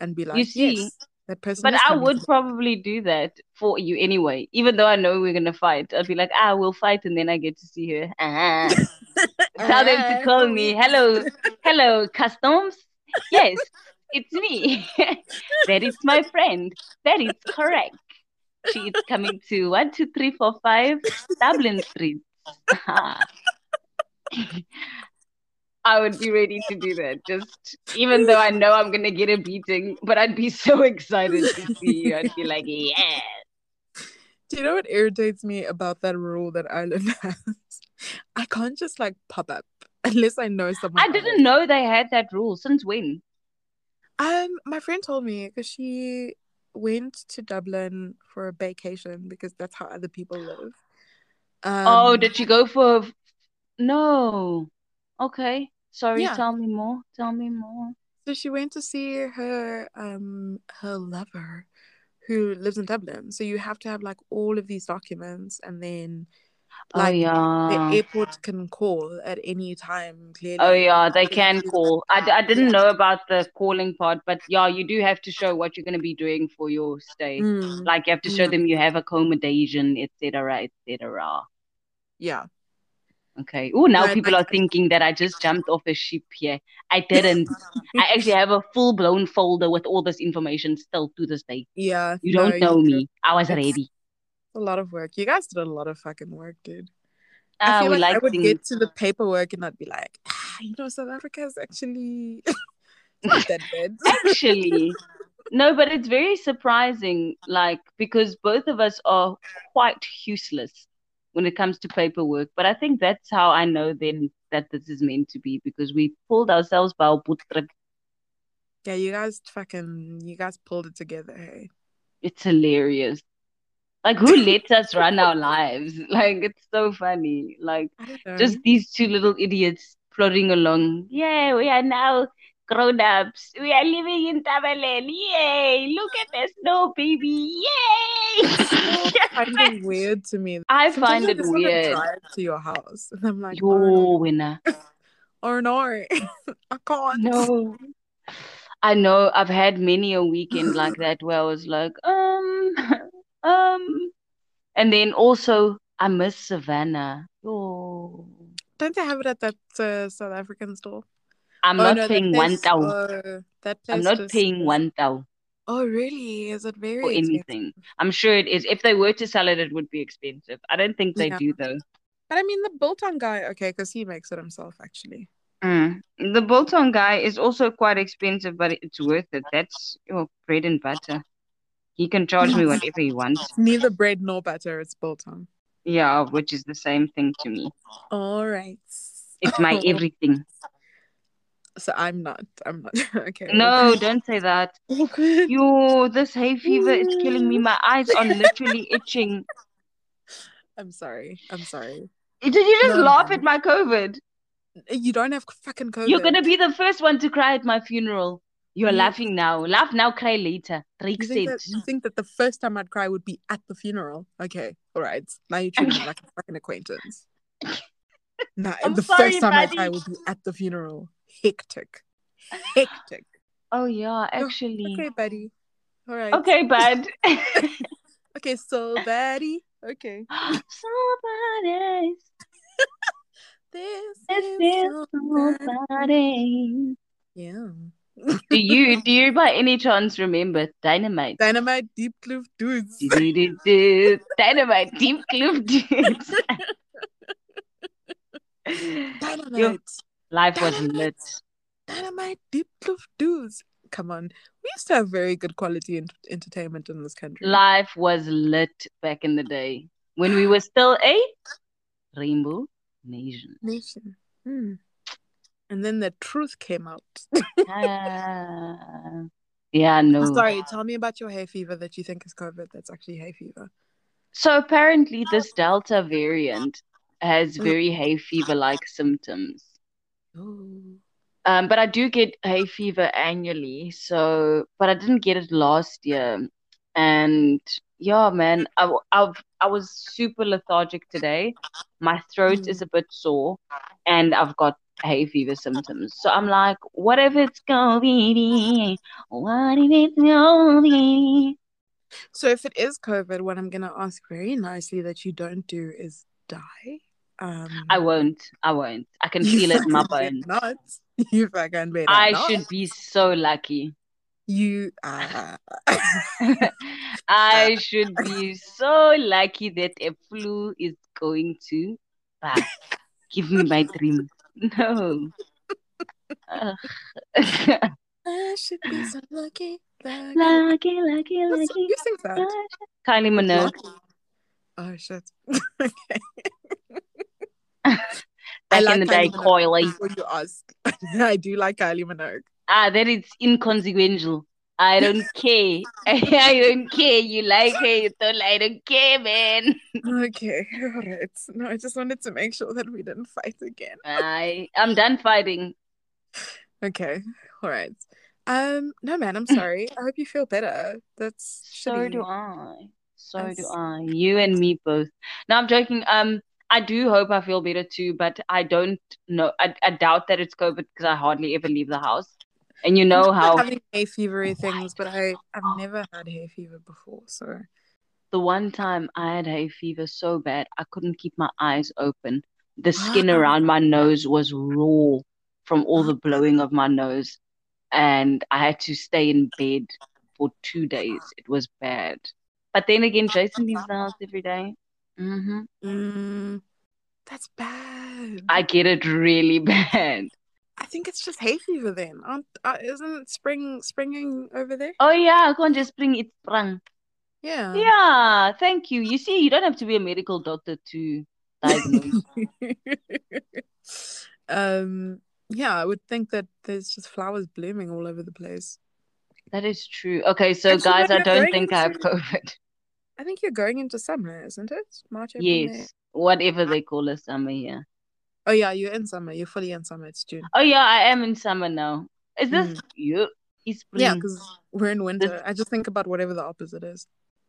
and be like, see, yes, that person. but I would to- probably do that for you anyway, even though I know we're gonna fight. I'd be like, ah, we'll fight, and then I get to see her. Ah. Tell them to call me. Hello, hello, customs. Yes, it's me. that is my friend. That is correct. She is coming to one, two, three, four, five, Dublin Street. I would be ready to do that. Just even though I know I'm gonna get a beating, but I'd be so excited to see you. I'd be like, yeah. Do you know what irritates me about that rule that Ireland has? I can't just like pop up unless I know someone. I didn't know they had that rule. Since when? Um, my friend told me because she went to Dublin for a vacation because that's how other people live. Um, oh, did she go for? No. Okay. Sorry. Yeah. Tell me more. Tell me more. so she went to see her um her lover, who lives in Dublin. So you have to have like all of these documents, and then oh yeah. the airport can call at any time. Clearly, Oh yeah, they can call. I, I didn't know about the calling part, but yeah, you do have to show what you're going to be doing for your stay. Mm, Like you have to show Yeah. them you have accommodation, etc., etc. yeah. Okay. Oh, now people like- are thinking that I just jumped off a ship here. I didn't. I actually have a full blown folder with all this information still to this day. Yeah. You don't know do. me. I was ready. A lot of work. You guys did a lot of fucking work, dude. I Ah, feel like I would things. get to the paperwork and I'd be like, ah, you know, South Africa is actually Not that bad. Actually, no, but it's very surprising, like because both of us are quite useless when it comes to paperwork. But I think that's how I know then that this is meant to be because we pulled ourselves by our bootstrap. yeah, you guys fucking you guys pulled it together, hey. It's hilarious. Like who lets us run our lives? Like it's so funny. Like I just these two little idiots plodding along. Yeah, we are now grown ups. We are living in Tabaland. Yay! Look at the snow, baby. Yay! finding weird to me. I Sometimes find it weird. drive to your house, and I'm like, oh. Yo, winner. or no, I can't. No. I know I've had many a weekend like that where I was like, um, um, and then also I miss Savanna. Oh, Don't they have it at that uh, South African store? I'm Oh, not no, paying one place- oh, I'm not just- paying one thou Oh, really? Is it very for expensive? anything. I'm sure it is. If they were to sell it, it would be expensive. I don't think they Yeah. do though. But I mean, the Biltong guy, okay, because he makes it himself, actually. Mm. The Biltong guy is also quite expensive, but it's worth it. That's your bread and butter. He can charge me whatever he wants. Neither bread nor butter, it's Biltong. Yeah, which is the same thing to me. All right. It's my everything. So I'm not. I'm not. okay. No, don't say that. Awkward. Yo, this hay fever is killing me. My eyes are literally itching. I'm sorry. I'm sorry. Did you just No, laugh no. at my COVID? You don't have fucking COVID. You're gonna be the first one to cry at my funeral. You're You- laughing now. Laugh now, cry later. You Drake think, said. that, you think that the first time I'd cry would be at the funeral? Okay, all right. Now you treat me like a fucking acquaintance. Nah, I'm the sorry, first time I buddy. cry would be at the funeral. Hectic, hectic. Oh yeah, actually. Okay, buddy. All right. Okay, bud. Okay, so buddy. Okay. Somebody, This this is is somebody. somebody. Yeah. Do you do you by any chance remember Dynamite? Dynamite Diepkloof dudes. Dynamite Deep Kloof Dudes. Dynamite. Yo, life was lit. Dynamite deep kloof dudes. Come on. We used to have very good quality ent- entertainment in this country. Life was lit back in the day when we were still a rainbow nation. Nation. Hmm. And then the truth came out. Ah. yeah, no. Sorry, tell me about your hay fever that you think is COVID. That's actually hay fever. So apparently, this Delta variant has Mm. very hay fever-like symptoms. Oh. Um, but I do get hay fever annually. So, but I didn't get it last year. And yeah, man, I, I've, I was super lethargic today. My throat Mm. is a bit sore, and I've got hay fever symptoms. So I'm like, whatever it's gonna be, what if it's gonna be? So if it is COVID, what I'm gonna ask very nicely that you don't do is die. Um I won't. I won't. I can feel it in my bones. Not. You fucking better I not. should be so lucky. You uh, I should be so lucky that a flu is going to bah, give me my dream. No. I should be so lucky. lucky. lucky, lucky. Who sings that? Kylie Minogue. Oh shit. okay. Back like in the day, Kylie Minogue Coily. Before you ask, I do like Kylie Minogue. Ah, that is inconsequential. I don't care. I don't care. You like her, you don't. I don't care, man. Okay, all right. No, I just wanted to make sure that we didn't fight again. I I'm done fighting. Okay, all right. Um, no, man, I'm sorry. I hope you feel better. That's So shitty. do I. So do I. You and me both. No, I'm joking. Um, I do hope I feel better too, but I don't know. I, I doubt that it's COVID because I hardly ever leave the house. And you know how having hay fevery things, but I I've never had hay fever before, so the one time I had hay fever so bad I couldn't keep my eyes open. The skin around my nose was raw from all the blowing of my nose, and I had to stay in bed for two days. It was bad. But then again, Jason leaves the house every day. hmm mm, that's bad. I get it really bad. I think it's just hay fever then. Aren't, uh, isn't it spring springing over there? Oh yeah, I can't just bring it sprung. Yeah. Yeah, thank you. You see, you don't have to be a medical doctor to diagnose. um. Yeah, I would think that there's just flowers blooming all over the place. That is true. Okay, so Actually, guys, I don't think I have COVID. I think you're going into summer, isn't it? March, April, May. Yes, whatever they call a summer here. Oh yeah, you're in summer. You're fully in summer. It's June. Oh yeah, I am in summer now. Is this Mm. you? It's Yeah, because we're in winter. I just think about whatever the opposite is.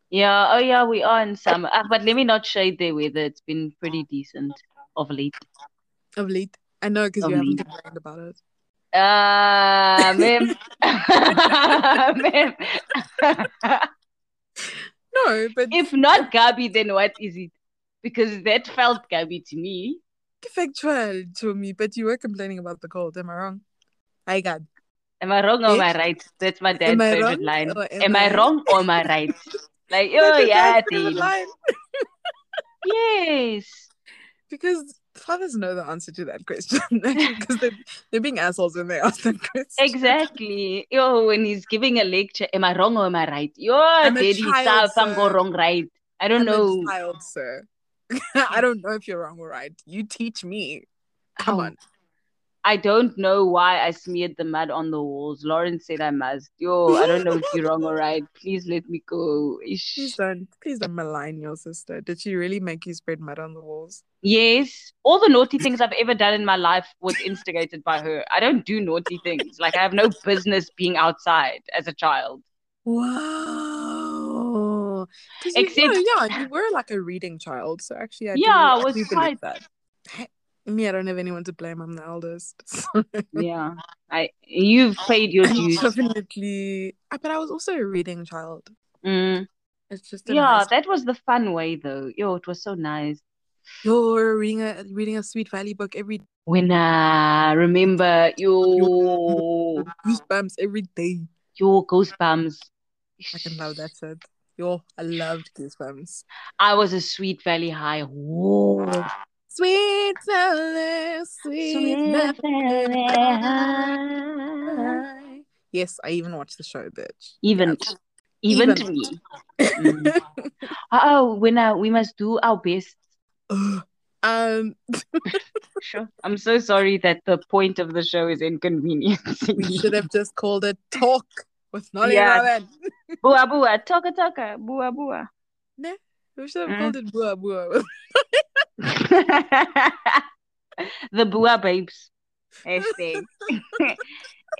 Yeah, oh yeah, we are in summer. Ah, but let me not shade the weather. It's been pretty decent of late. Of late. I know because you haven't complained about it. Ah, ma'am. Ma'am. No, but If not Gabi, then what is it? Because that felt Gabi to me. Factual to me. But you were complaining about the cold. Am I wrong? I got. Am I wrong or am I right? That's my dad's Am favorite line. or Am I wrong or am I right? Like, oh yeah, dad's favorite dude. line. Yes. Because fathers know the answer to that question. Because they're, they're being assholes when they ask that question. Exactly. Yo, when he's giving a lecture, am I wrong or am I right? Yo, I'm daddy, child, stop, I'm go sir. wrong, right? I don't I'm know. a child, sir. I don't know if you're wrong or right. You teach me. Come Oh, on. I don't know why I smeared the mud on the walls. Lauren said I must. Yo, I don't know if you're wrong or right. Please let me go. Ish. Please don't, please don't malign your sister. Did she really make you spread mud on the walls? Yes, all the naughty things I've ever done in my life was instigated by her. I don't do naughty things. Like I have no business being outside as a child. Wow. 'Cause you, Except- yeah, you were like a reading child. So actually, I Yeah, I I was do quite- that. Me, I don't have anyone to blame. I'm the eldest. So Yeah, I you've paid your dues. definitely. ah, But I was also a reading child. Mm. It's just Yeah, school. that was the fun way though. Yo, it was so nice. You're reading a reading a Sweet Valley book every When I remember yo goosebumps every day. yo goosebumps. I can love that shit. Yo, I loved goosebumps. I was a Sweet Valley High. Whoa. Sweet Valley, sweet, Sweet Valley High. Yes, I even watched the show, bitch. Even, even to Even. me. Mm. Oh, when I, we must do our best. um, Sure. I'm so sorry that the point of the show is inconveniencing we should have just called it Talk with Nolly Yeah. Robin. Bua bua, toka toka, bua bua. We should have Mm. called it Bua Bua. the bua babes. Hashtag.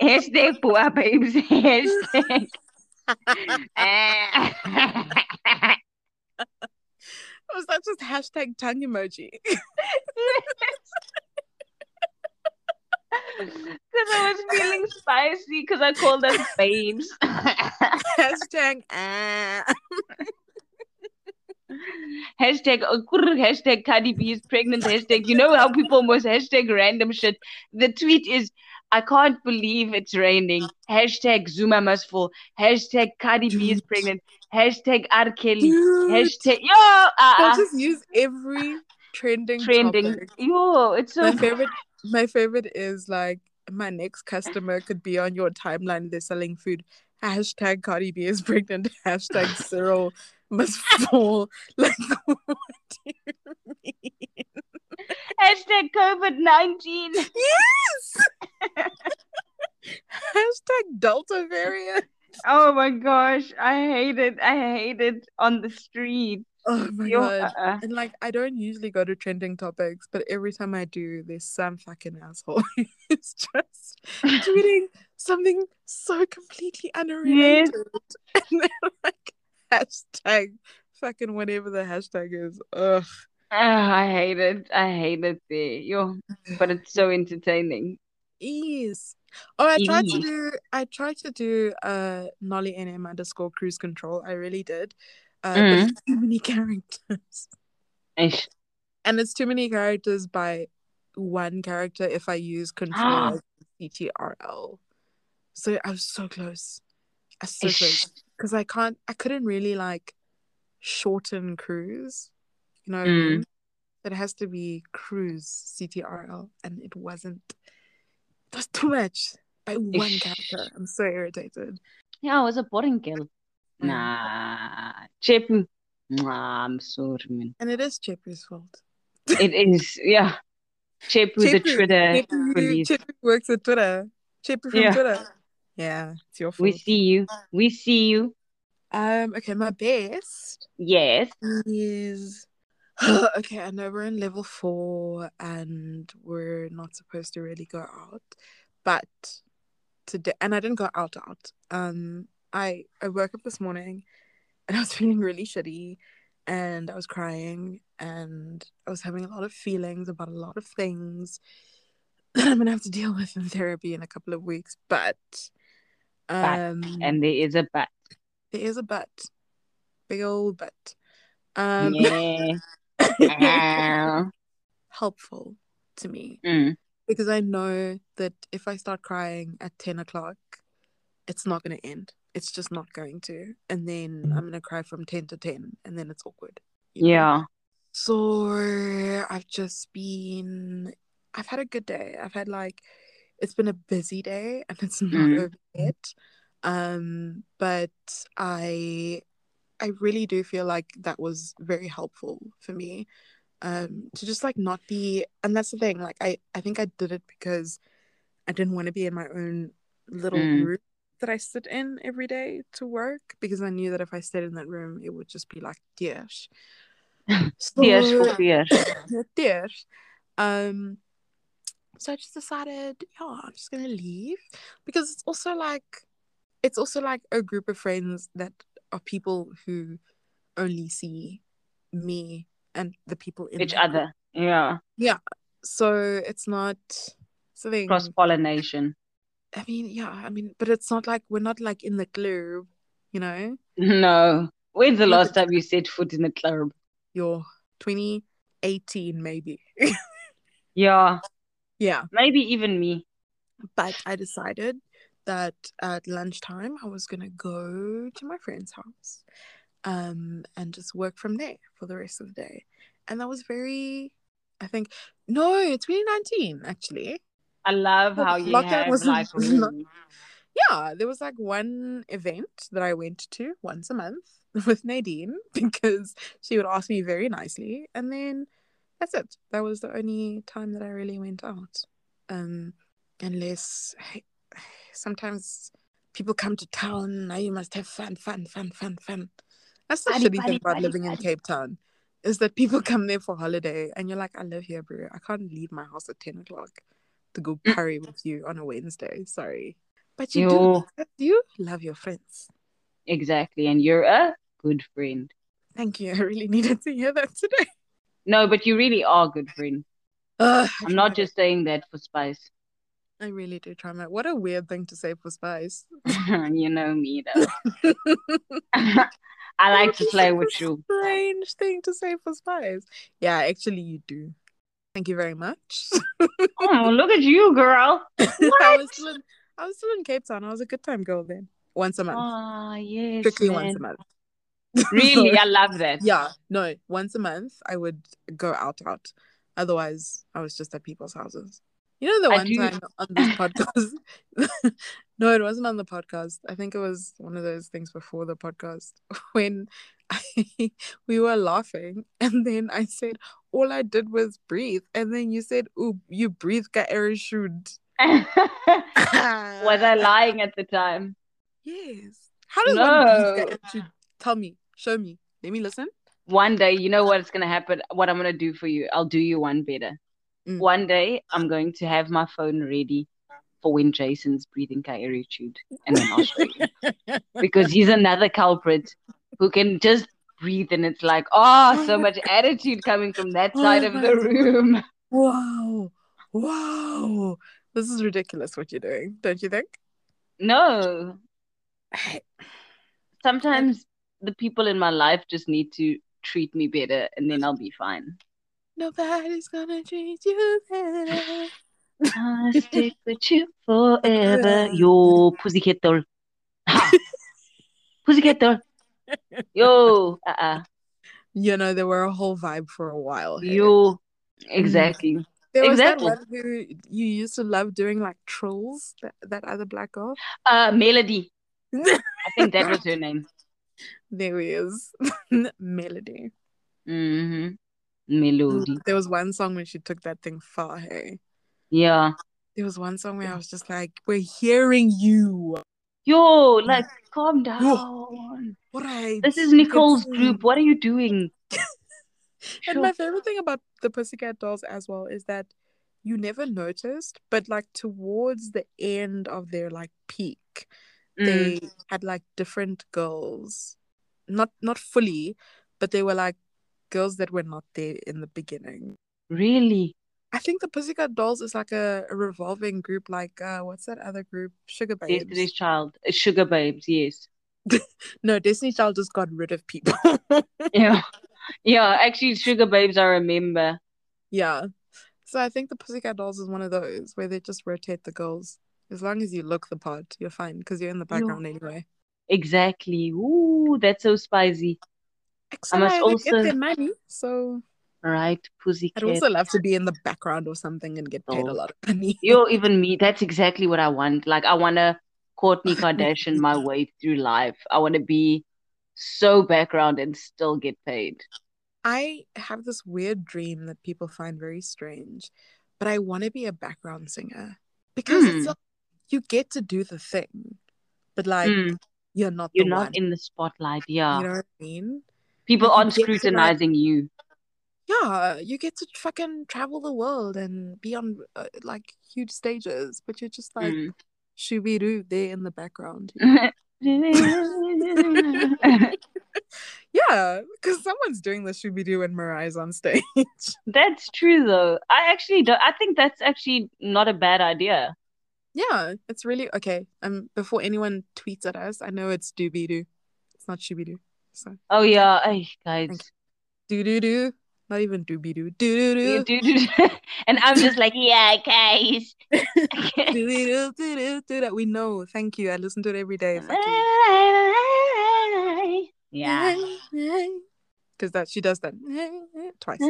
Hashtag bua babes. Hashtag. Was that just hashtag tongue emoji? Because I was feeling spicy because I called us babes. hashtag ah. hashtag uh, hashtag Cardi B is pregnant. Hashtag you know how people almost hashtag random shit. The tweet is I can't believe it's raining. Hashtag Zuma must fall. Hashtag Cardi B is pregnant. Hashtag R. Kelly. Dude. Hashtag yo uh, I'll uh, just use every trending trending. topic. Yo, it's so My favorite my favorite is like my next customer could be on your timeline. They're selling food. Hashtag Cardi B is pregnant. Hashtag Cyril must fall. Like what do you mean? hashtag COVID nineteen. Yes. Hashtag Delta variant. Oh my gosh, I hate it. I hate it on the street. Oh my Yo, god. uh-uh. And like I don't usually go to trending topics, but every time I do, there's some fucking asshole who's just tweeting something so completely unrelated. And they're like hashtag fucking whatever the hashtag is. Ugh. Ah, I hate it. I hate it there. Yo, but it's so entertaining. Ease. Oh, I tried to do I tried to do uh Nolly NM underscore cruise control. I really did. Uh but Mm. it's too many characters. Ish. And it's too many characters by one character if I use control CTRL. So I was so close. I was so Ish. close. Because I can't I couldn't really like shorten cruise. You know mean? It has to be cruise CTRL and it wasn't That's too much by one Ish. character. I'm so irritated. Yeah, I was a boring girl. Mm. Nah, Chepu. Nah, I'm sorry, man. And it is Chepu's fault. It is, yeah. Chepu, the Twitter Chepu, police. Chepu works at Twitter. Chepu from Yeah. Twitter. Yeah, it's your fault. We see you. We see you. Um, okay, my best Yes. is okay. I know we're in level four and we're not supposed to really go out, but today, and I didn't go out out. Um, I I woke up this morning and I was feeling really shitty, and I was crying, and I was having a lot of feelings about a lot of things that I'm gonna have to deal with in therapy in a couple of weeks. But, um, And there is a but. there is a but, big old but. Um, Yeah. Ah. helpful to me Mm. because I know that if I start crying at 10 o'clock, it's not going to end. It's just not going to. And then I'm going to cry from 10 to 10, and then it's awkward. you know? Yeah. So I've just been, I've had a good day. I've had like, it's been a busy day and it's not Mm. over yet. Um, but I, I really do feel like that was very helpful for me. Um, to just like not be, and that's the thing. Like I, I think I did it because I didn't want to be in my own little Mm. room that I sit in every day to work because I knew that if I stayed in that room, it would just be like dish. Tears for dish. Um, so I just decided, yeah, I'm just gonna leave because it's also like, it's also like a group of friends that are people who only see me and the people in Each other. Yeah. Yeah. So it's not something. Cross pollination. I mean, yeah, I mean, but it's not like we're not like in the club, you know. No. When's the last time you set foot in the club? You're 2018 maybe. Yeah. yeah, Maybe even me. but I decided that at lunchtime I was gonna go to my friend's house, um, and just work from there for the rest of the day, and that was very. I think no, 2019 actually. I love how you lockdown wasn't- like was. Yeah, there was like one event that I went to once a month with Nadine because she would ask me very nicely, and then that's it. That was the only time that I really went out. Um, unless sometimes people come to town, now you must have fun, fun, fun, fun, fun. That's the shitty thing about living in. Cape Town. Is that people come there for holiday and you're like, I live here, bro. I can't leave my house at 10 o'clock to go Mm. party with you on a Wednesday. Sorry. But you Yo. do you love your friends. Exactly. And you're a good friend. Thank you. I really needed to hear that today. No, but you really are a good friend. Ugh, I I'm not just saying that for spice. I really do try my. What a weird thing to say for Spice. you know me though. I like to play with you. Strange thing to say for Spice. Yeah, actually, you do. Thank you very much. Oh, look at you, girl. I was still in. I was still in Cape Town. I was a good time girl then. Once a month, Ah, yes, strictly once a month. Really, So- I love that. yeah, no, once a month I would go out out. Otherwise, I was just at people's houses. You know the I one do- time on this podcast. no, it wasn't on the podcast. I think it was one of those things before the podcast when I, we were laughing, and then I said all I did was breathe, and then you said, "Ooh, you breathe ka should." Was I lying at the time? Yes. How does one breathe No. ka? Tell me. Show me. Let me listen. One day, you know what's gonna happen? What I'm gonna do for you? I'll do you one better. Mm. One day, I'm going to have my phone ready for when Jason's breathing attitude, and then I'll show you because he's another culprit who can just breathe, and it's like, oh, so oh much attitude coming from that Oh side of the room. Wow. Wow. This is ridiculous what you're doing, don't you think? No, sometimes the people in my life just need to treat me better, and then I'll be fine. Nobody's gonna treat you better. I stick with you forever. Yo, pussycat doll. Ha. pussycat doll. Yo, uh-uh. You know, there were a whole vibe for a while. hey? Yo. Exactly. There was Exactly. that one who you used to love doing like trolls. That, that other black girl. Uh, Melody. I think that was her name. there he is, Melody. hmm Melody. There was one song when she took that thing far. Hey, Yeah. there was one song where I was just like, "We're hearing you." Yo, like, calm down. Right. This is Nicole's group. What are you doing? And Sure. my favorite thing about the Pussycat Dolls as well is that you never noticed, but like towards the end of their like peak, Mm. they had like different girls. Not not fully, but they were like girls that were not there in the beginning. Really? I think the Pussycat Dolls is like a, a revolving group like uh what's that other group? Sugababes. Destiny's Child. Uh, Sugababes, yes. No, Destiny Child just got rid of people. Yeah. Yeah, actually, Sugababes, I remember. Yeah. So I think the Pussycat Dolls is one of those where they just rotate the girls. As long as you look the part, you're fine because you're in the background anyway. Exactly. Ooh, that's so spicy. Except must I, also- get their money, so Right, pussycat. I'd also love to be in the background or something and get paid a Oh. lot of money. Yo, even me, that's exactly what I want. Like, I want to Kourtney Kardashian my way through life. I want to be so background and still get paid. I have this weird dream that people find very strange, but I want to be a background singer because Hmm. it's like you get to do the thing, but like Mm, you're not you're not one. in the spotlight. Yeah. You know what I mean? People like, aren't to, like- scrutinizing you. Yeah, you get to fucking travel the world and be on uh, like huge stages, but you're just like Mm. Doo there in the background. Yeah, because someone's doing the doo when Mariah's on stage. That's true, though. I actually don't. I think that's actually not a bad idea. yeah, it's really okay. Um, before anyone tweets at us, I know it's dooby doo. It's not doo. So Oh yeah, ay, guys. Doo doo doo, not even dooby doo. Doo doo do, do, and I'm just like, yeah, guys. doo. Doo doo doo doo doo doo. We know. Thank you. I listen to it every day. Yeah. Because that she does that twice.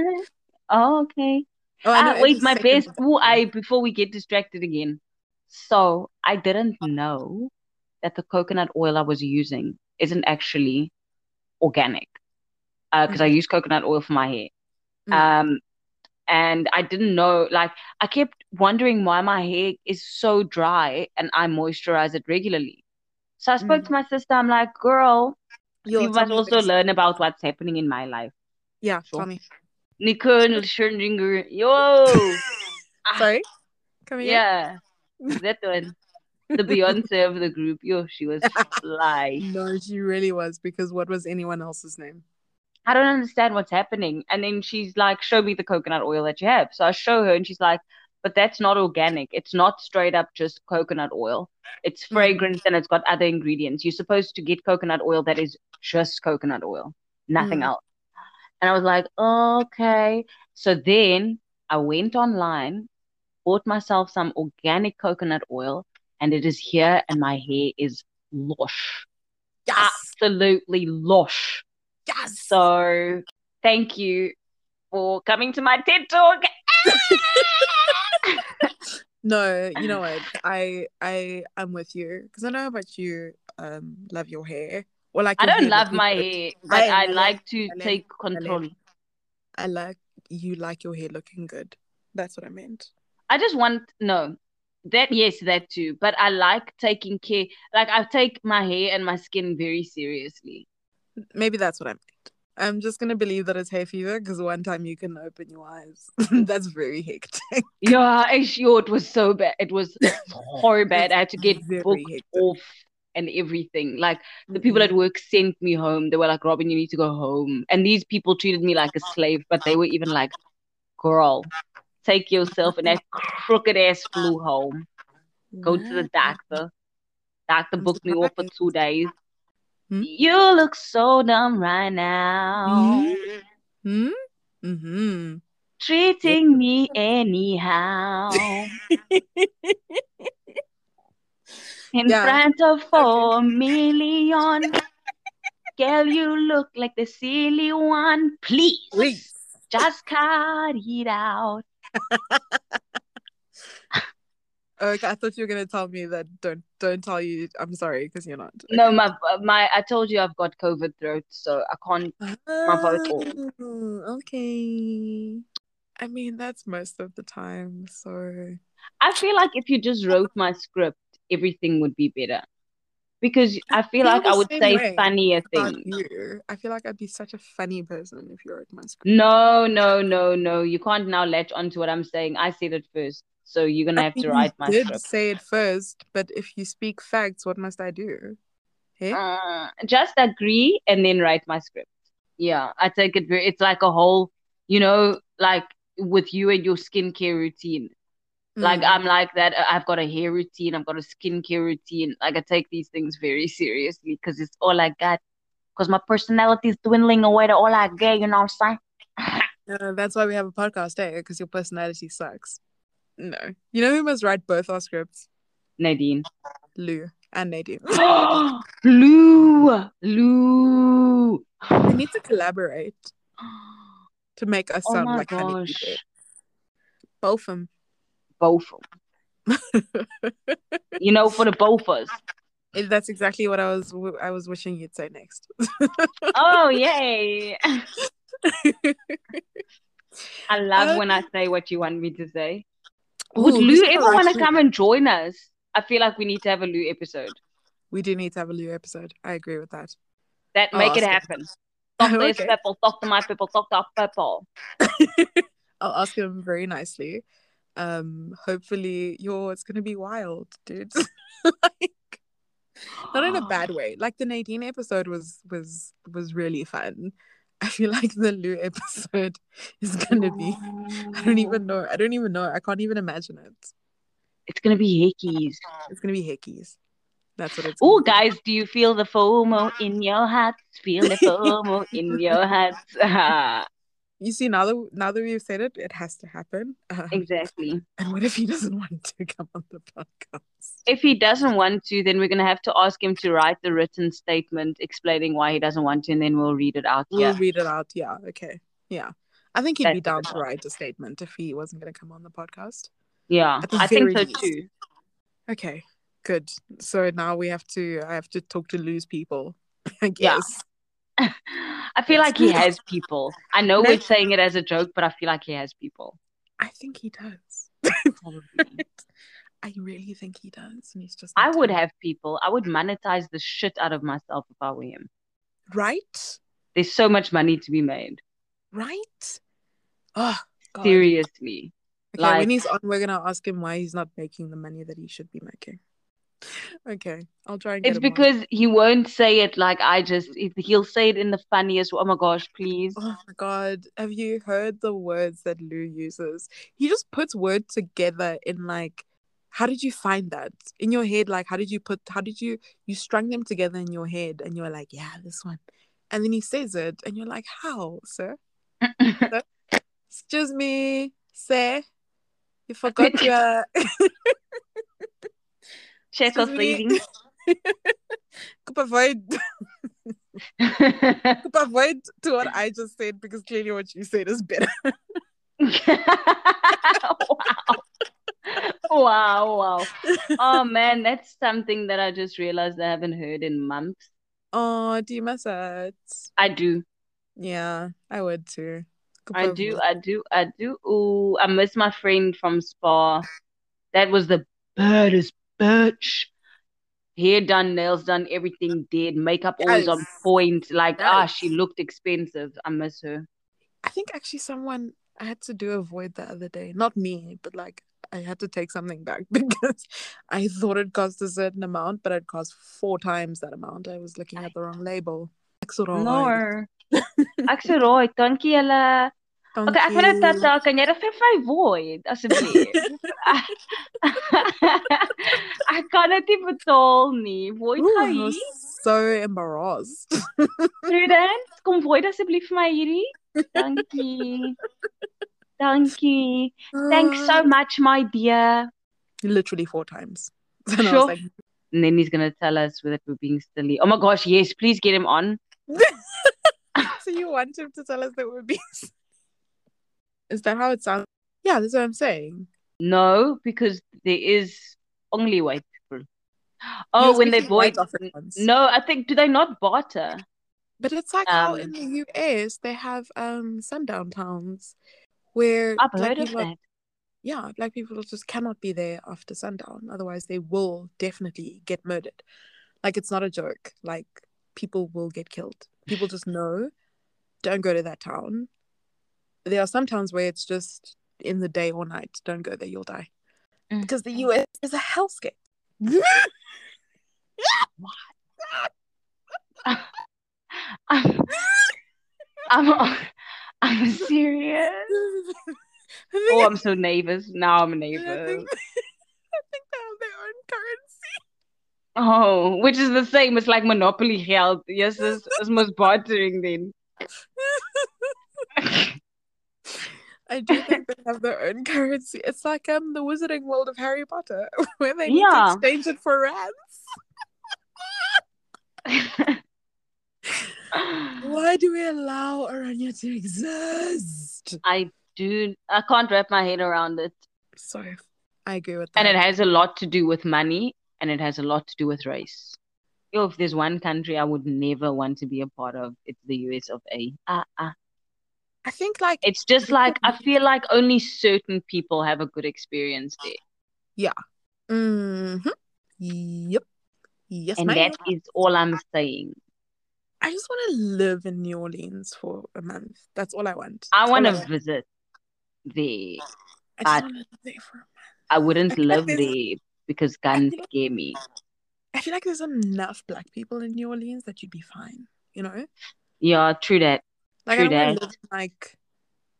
Oh, okay. Oh, Ah, wait, my best. Ooh. I before we get distracted again. So I didn't know that the coconut oil I was using isn't actually organic. Uh, because I use coconut oil for my hair. Mm. Um, and I didn't know, like, I kept wondering why my hair is so dry and I moisturize it regularly. So I spoke to my sister. I'm like, girl, Yo, you must also this. learn about what's happening in my life. Yeah, Sure. tell me. Nicole Scherzinger, yo, Ah, Sorry? Come here. yeah, that one, the Beyonce of the group. Yo, she was fly. No, she really was because what was anyone else's name? I don't understand what's happening. And then she's like, show me the coconut oil that you have. So I show her and she's like, but that's not organic. It's not straight up just coconut oil. It's Mhm. fragrance and it's got other ingredients. You're supposed to get coconut oil that is just coconut oil, nothing Mm. else. And I was like, okay. So then I went online, bought myself some organic coconut oil, and it is here, and my hair is lush. Yes! Absolutely lush. Yes! So thank you for coming to my TED Talk. No, you know what? I I am with you because I know about you. Um, love your hair. Well, like I don't love my good. hair, but I I like to I take I control. I like you like your hair looking good. That's what I meant. I just want no that yes that too, but I like taking care. Like I take my hair and my skin very seriously. Maybe that's what I meant. I'm just gonna believe that it's hay fever because one time you can open your eyes. that's very hectic. Yeah, sure it was so bad. It was horrible bad. I had to get booked hectic. off and everything. Like the people mm-hmm. at work sent me home. They were like, Robin, you need to go home. And these people treated me like a slave, but they were even like, girl, take yourself and that crooked ass flew home. Go to the doctor. Doctor booked me off for two days. Hmm? You look so dumb right now. Mm-hmm. Mm-hmm. Treating me anyhow. In Yeah. front of four million. Girl, you look like the silly one. Please, Please. just cut it out. Okay, I thought you were gonna tell me that don't don't tell you I'm sorry because you're not. No, my my I told you I've got COVID throat, so I can't. vocal. Oh, okay. I mean that's most of the time, so I feel like if you just wrote my script, everything would be better. Because I feel feel like I would say funnier things. you. I feel like I'd be such a funny person if you wrote my script. No, no, no, no. You can't now latch onto what I'm saying. I said it first. So you're gonna I have to write my script. I did script. say it first, but if you speak facts, what must I do? Hey? Uh, just agree and then write my script. Yeah, I take it very, it's like a whole, you know, like with you and your skincare routine. Like Mm. I'm like that. uh, I've got a hair routine, I've got a skincare routine. Like I take these things very seriously because it's all I got. Because my personality is dwindling away to all I get, you know what I'm saying? Uh, that's why we have a podcast, eh? Because your personality sucks. No. You know who must write both our scripts? Nadine. Lou and Nadine. Lou, Lou. we need to collaborate to make us Oh sound like gosh. people. Both of them. Both. Of them. You know, for the both of us. That's exactly what I was I was wishing you'd say next. Oh, yay. I love Uh, when I say what you want me to say. Would Ooh, Lou ever want to come and join us? I feel like we need to have a Lou episode. We do need to have a Lou episode. I agree with that. That I'll make it him. happen. Talk to his people, talk to my people, talk to our people. I'll ask him very nicely. Um, hopefully, yo, it's gonna be wild, dude. like, not in a bad way. Like the Nadine episode was was was really fun. I feel like the Lou episode is gonna be. I don't even know. I don't even know. I can't even imagine it. It's gonna be hickeys. It's gonna be hickeys. That's what it's. Oh, guys, do you feel the FOMO in your hearts? Feel the FOMO in your hearts. You see, now that now that we've said it, it has to happen. Um, exactly. and what if he doesn't want to come on the podcast? If he doesn't want to, then we're gonna have to ask him to write the written statement explaining why he doesn't want to, and then we'll read it out We'll here. read it out. Yeah. Okay. Yeah. I think he'd be down to write a statement if he wasn't going to come on the podcast. Yeah, the I think so least. too. Okay. Good. So now we have to. I have to talk to Lou's people. I Yeah. guess. I feel like he has people. I know No. we're saying it as a joke, but I feel like he has people. I think he does. I really think he does, and he's just. I would have people. I would monetize the shit out of myself if I were him. Right. There's so much money to be made. Right. Oh God. Seriously. Okay, Like- when he's on, we're gonna ask him why he's not making the money that he should be making. Okay, I'll try and It's because he won't say it like I just, he'll say it in the funniest. Oh my gosh, please. Oh my god, have you heard the words that Lou uses? He just puts words together in like how did you find that? In your head, like how did you put how did you you strung them together in your head and you're like, yeah, this one. And then he says it and you're like, how, sir? Excuse me, sir. You forgot your Check me. freezing. Could avoid could avoid to what I just said because clearly what you said is better. wow. Wow, wow. Oh man, that's something that I just realized I haven't heard in months. Oh, do you miss it? I do. Yeah, I would too. I do, I do, I do. Ooh, I miss my friend from Spa. That was the baddest bitch. Hair done, nails done, everything did. Makeup always on point. Like, ah, Yes. she looked expensive. I miss her. I think actually someone I had to do a void the other day. Not me, but like I had to take something back because I thought it cost a certain amount, but it cost four times that amount. I was looking at the wrong label. No. Ek sê rooi, dankie julle. Okay, ek wil net Dankie. dat kan jy dit vir my void asseblief? ek kan dit nie betaal nie. Void Ooh, gou I hier. so embarrassed. Prudence, kom void asseblief vir my hierdie. Dankie. Dankie. Thanks so ah. much, my dear. Literally four times. And I Sure. was like, And then he's gonna tell us that we're being silly. Oh my gosh, yes, please get him on. so you want him to tell us that we're being Is that how it sounds? Yeah, that's what I'm saying. No, because there is only white people. Oh, You're when they void. No, I think do they not barter? But it's like how Um, in the US they have um sundown towns where I've heard of are- that. yeah, black people just cannot be there after sundown. Otherwise they will definitely get murdered. Like it's not a joke. Like people will get killed. People just know don't go to that town. There are some towns where it's just in the day or night. Don't go there, you'll die. Mm. Because the US is a hellscape. I'm, I'm, I'm serious. Oh, I'm so nervous. Now I'm I think, nervous. I think they have their own currency. Oh, which is the same. It's like monopoly geld. Yes, it's, it's most bartering then. I do think they have their own currency. It's like um the Wizarding World of Harry Potter, where they need Yeah. to exchange it for rands. Why do we allow Orania to exist? I do. I can't wrap my head around it. So I agree with that. And it has a lot to do with money and it has a lot to do with race. Yo, if there's one country I would never want to be a part of, it's the US of A. Ah, ah. I think like It's just like I feel like only certain people have a good experience there. mm-hmm. Yep. Yes, And ma'am. that is all I'm saying. I just want to live in New Orleans for a month. That's all I want. I want to visit there. I just want to live there for a month. I wouldn't I like live there because guns like- scare me. I feel like there's enough black people in New Orleans that you'd be fine. You know, Yeah, true that. Like True I don't live in like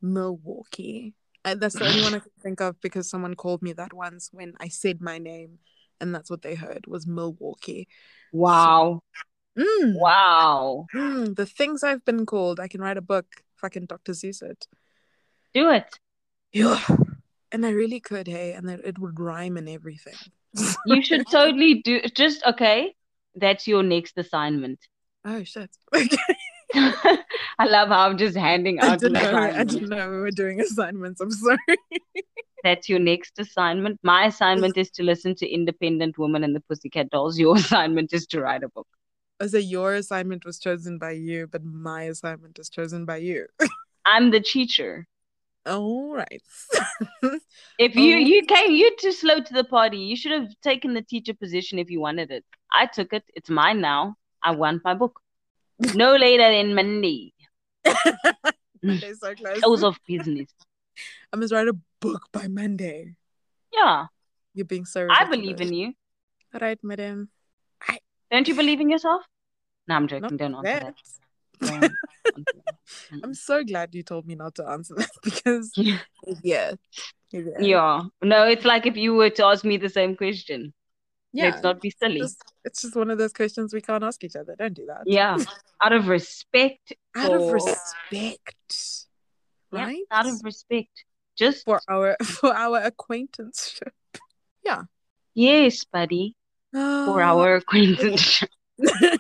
Milwaukee. I, that's the only one I can think of because someone called me that once when I said my name, and that's what they heard was Milwaukee. Wow. Mm, Wow. mm, the things I've been called. I can write a book. Fucking Dr. Seuss it. Do it. Yeah, and I really could. Hey, and it, it would rhyme and everything. You should totally do just okay. That's your next assignment. Oh shit. I love how I'm just handing out. I didn't know. I didn't know we were doing assignments. I'm sorry. That's your next assignment. My assignment is to listen to Independent Woman and the Pussycat Dolls. Your assignment is to write a book. So your assignment was chosen by you, but my assignment is chosen by you. I'm the teacher. All right. If you Oh. you came, you're too slow to the party. You should have taken the teacher position if you wanted it. I took it. It's mine now. I want my book. No later than Monday. Monday's so mm. close. Close of business. I must write a book by Monday. Yeah, You're being so I believe in you. All right, madam. Don't you believe in yourself? No, I'm joking. Not Don't answer that. that. Don't answer that. I'm so glad you told me not to answer that because yeah. Yeah. Yeah. No, it's like if you were to ask me the same question. Yeah. Let's not be silly. Just- it's just one of those questions we can't ask each other. Don't do that. Yeah. Out of respect. Out of respect. Yeah, Right? out of respect. Just for our for our acquaintanceship. Yeah. Yes, buddy. For ah. our acquaintance. yeah,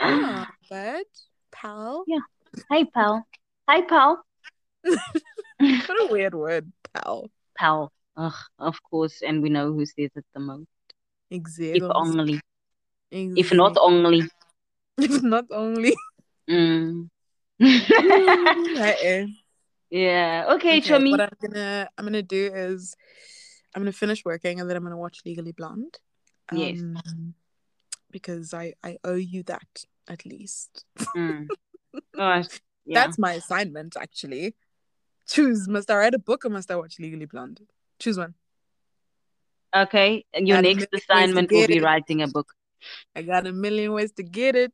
but pal. Yeah. Hey, pal. Hi, pal. What a weird word, pal. Pal. Ugh, of course. And we know who says it the most. Exactly. If only. If not only. if not only. Mm. Yeah. Okay, Okay, Chummy. what I'm gonna I'm gonna do is I'm gonna finish working and then I'm gonna watch Legally Blonde. Yes. Um, because I I owe you that at least. Mm. Gosh, yeah. That's my assignment actually. Choose. Must I write a book or must I watch Legally Blonde? Choose one. Okay. And your next million ways to assignment will be it. writing a book. I got a million ways to get it.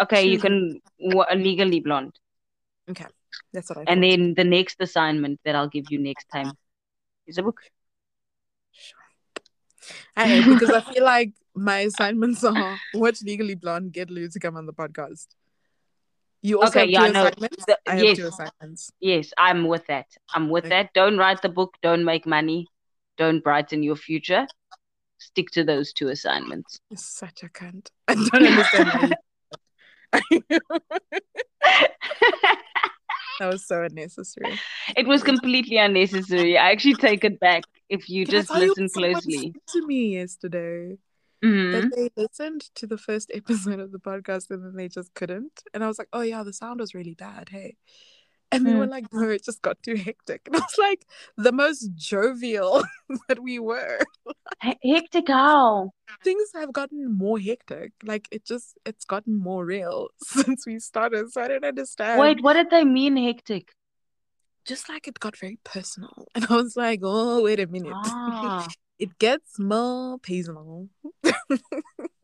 Okay, you can wa- legally blonde. Okay. That's what I. And thought. then the next assignment that I'll give you next time is a book. Sure. Hey, because I feel like my assignments are watch Legally Blonde, get Lou to come on the podcast. You also Okay, have yeah, two no, assignments. the- I have yes. two assignments. Yes, I'm with that. I'm with Okay. that. Don't write the book. Don't make money. Don't brighten your future. Stick to those two assignments. You're such a cunt. I don't understand. That was so unnecessary. It was completely unnecessary. I actually take it back if you just tell you listen closely. to me yesterday? Mhm. That they listened to the first episode of the podcast and then they just couldn't. And I was like, oh yeah, the sound was really bad. Hey. And they Mm. were like, no, it just got too hectic. And I was like, the most jovial that we were. He- Hectic how? Things have gotten more hectic. Like it just, it's gotten more real since we started. So I don't understand. Wait, what did they mean hectic? Just like it got very personal. And I was like, oh, wait a minute. Ah, it gets more personal.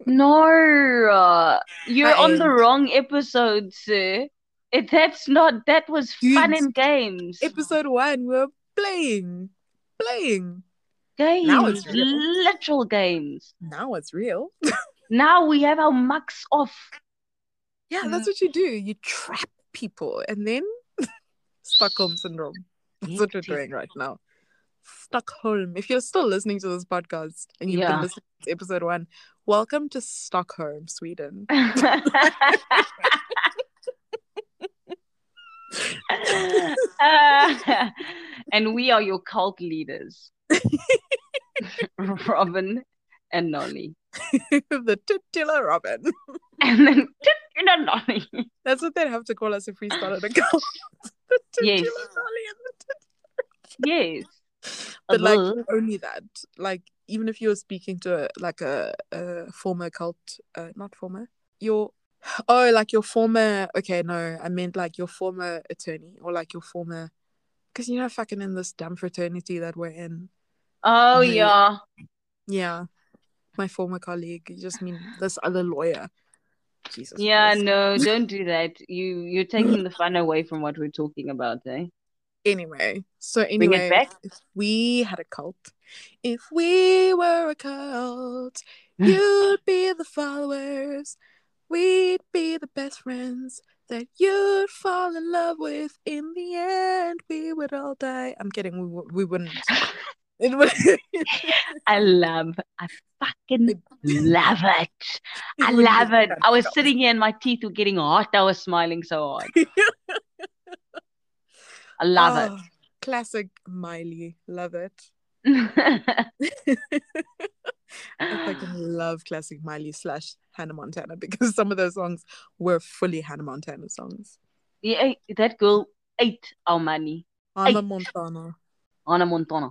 no, uh, you're on the wrong episode, sir. It, that's not, that was fun Dude, and games. Episode one, we were playing. Playing. Games, Now it's real. literal games. Now it's real. Now we have our mucks off. Yeah, that's what you do. You trap people and then Stockholm syndrome. That's what we're doing right now. Stockholm. If you're still listening to this podcast and you've Yeah. been listening to episode one, welcome to Stockholm, Sweden. Uh, and we are your cult leaders, Robin and Nolly. the titular Robin. And then know, Nolly. That's what they'd have to call us if we started a cult. the Yes. Nolly and the Yes. but like Uh-huh. only that like even if you're speaking to a, like a, a former cult uh, not former your oh like your former okay no i meant like your former attorney or like your former because you know fucking in this dumb fraternity that we're in Oh Yeah. yeah. yeah my former colleague you just mean this other lawyer jesus Yeah, Christ. no, don't do that. You you're taking the fun away from what we're talking about, eh? Anyway so anyway if we had a cult if we were a cult you'd be the followers we'd be the best friends that you'd fall in love with in the end we would all die i'm kidding we, we wouldn't it would I love, I fucking love it. I love it. I was sitting here and my teeth were getting hot. I was smiling so hard. I love Oh, classic miley love it it. I fucking love classic Miley slash Hannah Montana because some of those songs were fully Hannah Montana songs. yeah, eh, that girl ate our money. Hannah Ay. Montana. Hannah Montana.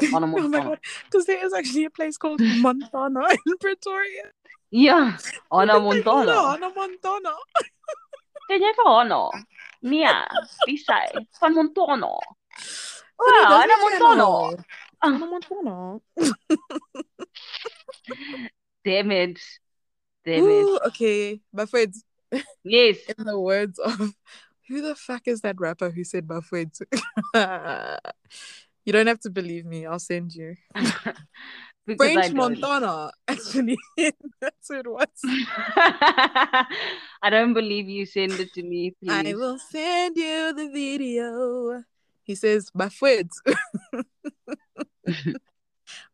Anna Oh my god, because there is actually a place called Montana in Pretoria. Yeah, Hannah? Montana. Hannah Montana. Ken jy vir Anna? Nee, wie sy? Van Montana. Oh, nee, Wow, dis Anna nie Montana. Hannah. Hannah Montana. Damn it. Damn it. Ooh, okay, Bafweds. Yes. In the words of who the fuck is that rapper who said Bafweds? you don't have to believe me. I'll send you. French. Montana. Actually, that's who it was. I don't believe you send it to me, please. I will send you the video. He says, Bafweds.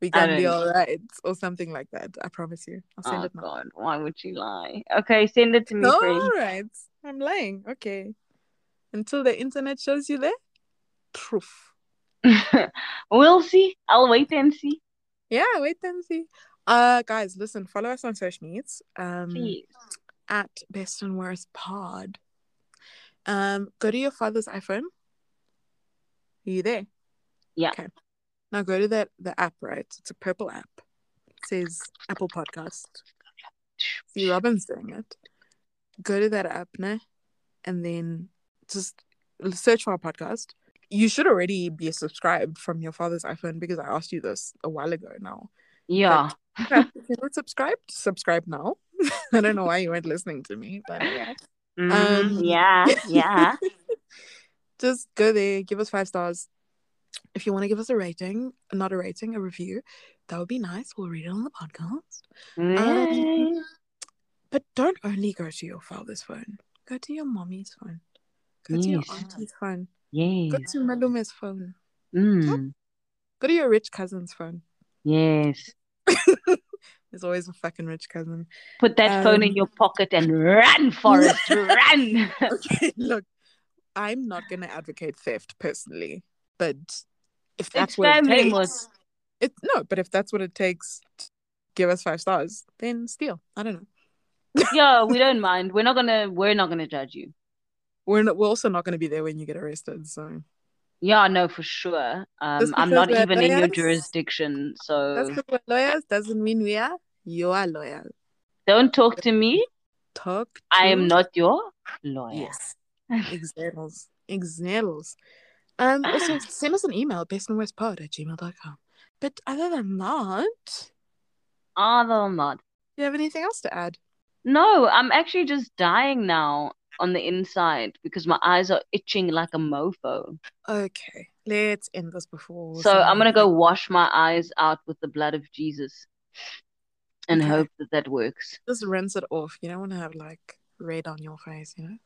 we can be all right, or something like that. I promise you. I'll send Oh it now. God, why would you lie? Okay, send it to me, No, friend. all right. I'm lying. Okay. Until the internet shows you there. Proof. we'll see. I'll wait and see. Yeah, wait and see. Uh guys, listen, follow us on social medias. Um Please. at best and worst pod. Um go to your father's iPhone. Are you there? Yeah. Okay. Now go to that the app, right? It's a purple app. It says Apple Podcast. See Robin's doing it. Go to that app, ne? And then just search for our podcast. You should already be subscribed from your father's iPhone because I asked you this a while ago now. Yeah. If you're not subscribed, subscribe now. I don't know why you weren't listening to me, but yeah. Mhm. Um, yeah. Yeah. Just go there, give us five stars. If you want to give us a rating, not a rating, a review, that would be nice. We'll read it on the podcast. Yay. But don't only go to your father's phone. Go to your mommy's phone. Go to your Yes. auntie's phone. Yes. Go to Malume's phone. Mm. Go to your rich cousin's phone. Yes. There's always a fucking rich cousin. Put that phone in Um, your pocket and run, for it. run. Okay, look, I'm not gonna advocate theft personally, but if that's It's what it takes, it no. But if that's what it takes, to give us five stars, then steal. I don't know. Yeah, we don't mind. We're not gonna we're not gonna judge you. We're not, we're also not gonna be there when you get arrested. So Yeah, no, for sure. Um, I'm not even in your jurisdiction, so that's because we're lawyers doesn't mean we are. You are loyal. don't talk to me. Talk. I am to- not your lawyer. Yes. Examples. Examples. Um, also send us an email, bestandworstpod at gmail.com. But other than that, Other than that, do you have anything else to add? no, I'm actually just dying now on the inside because my eyes are itching like a mofo. Okay, let's end this before. So I'm gonna go wash my eyes out with the blood of Jesus and Okay. hope that that works. Just rinse it off. You don't want to have like red on your face, you know?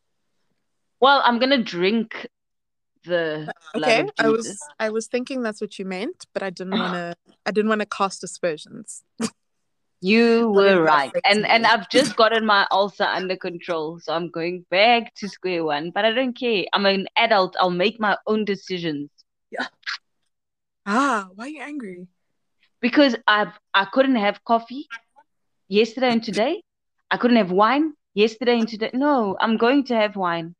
Well, I'm gonna drink the uh, Okay, I was I was thinking that's what you meant, but I didn't want to. I didn't want to cast aspersions. You were right. And and. I've just gotten my ulcer under control, so I'm going back to square one. But I don't care. I'm an adult. I'll make my own decisions Yeah. Ah, why are you angry? because I've I couldn't have coffee yesterday and today. I couldn't have wine yesterday and today. No, I'm going to have wine.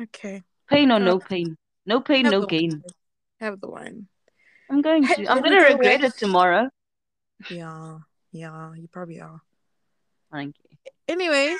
Okay, Pain or no pain. No pain, have no gain. wine. Have the wine. I'm going to. I'm gonna regret it tomorrow. Yeah, yeah, you probably are. Thank you. Anyway,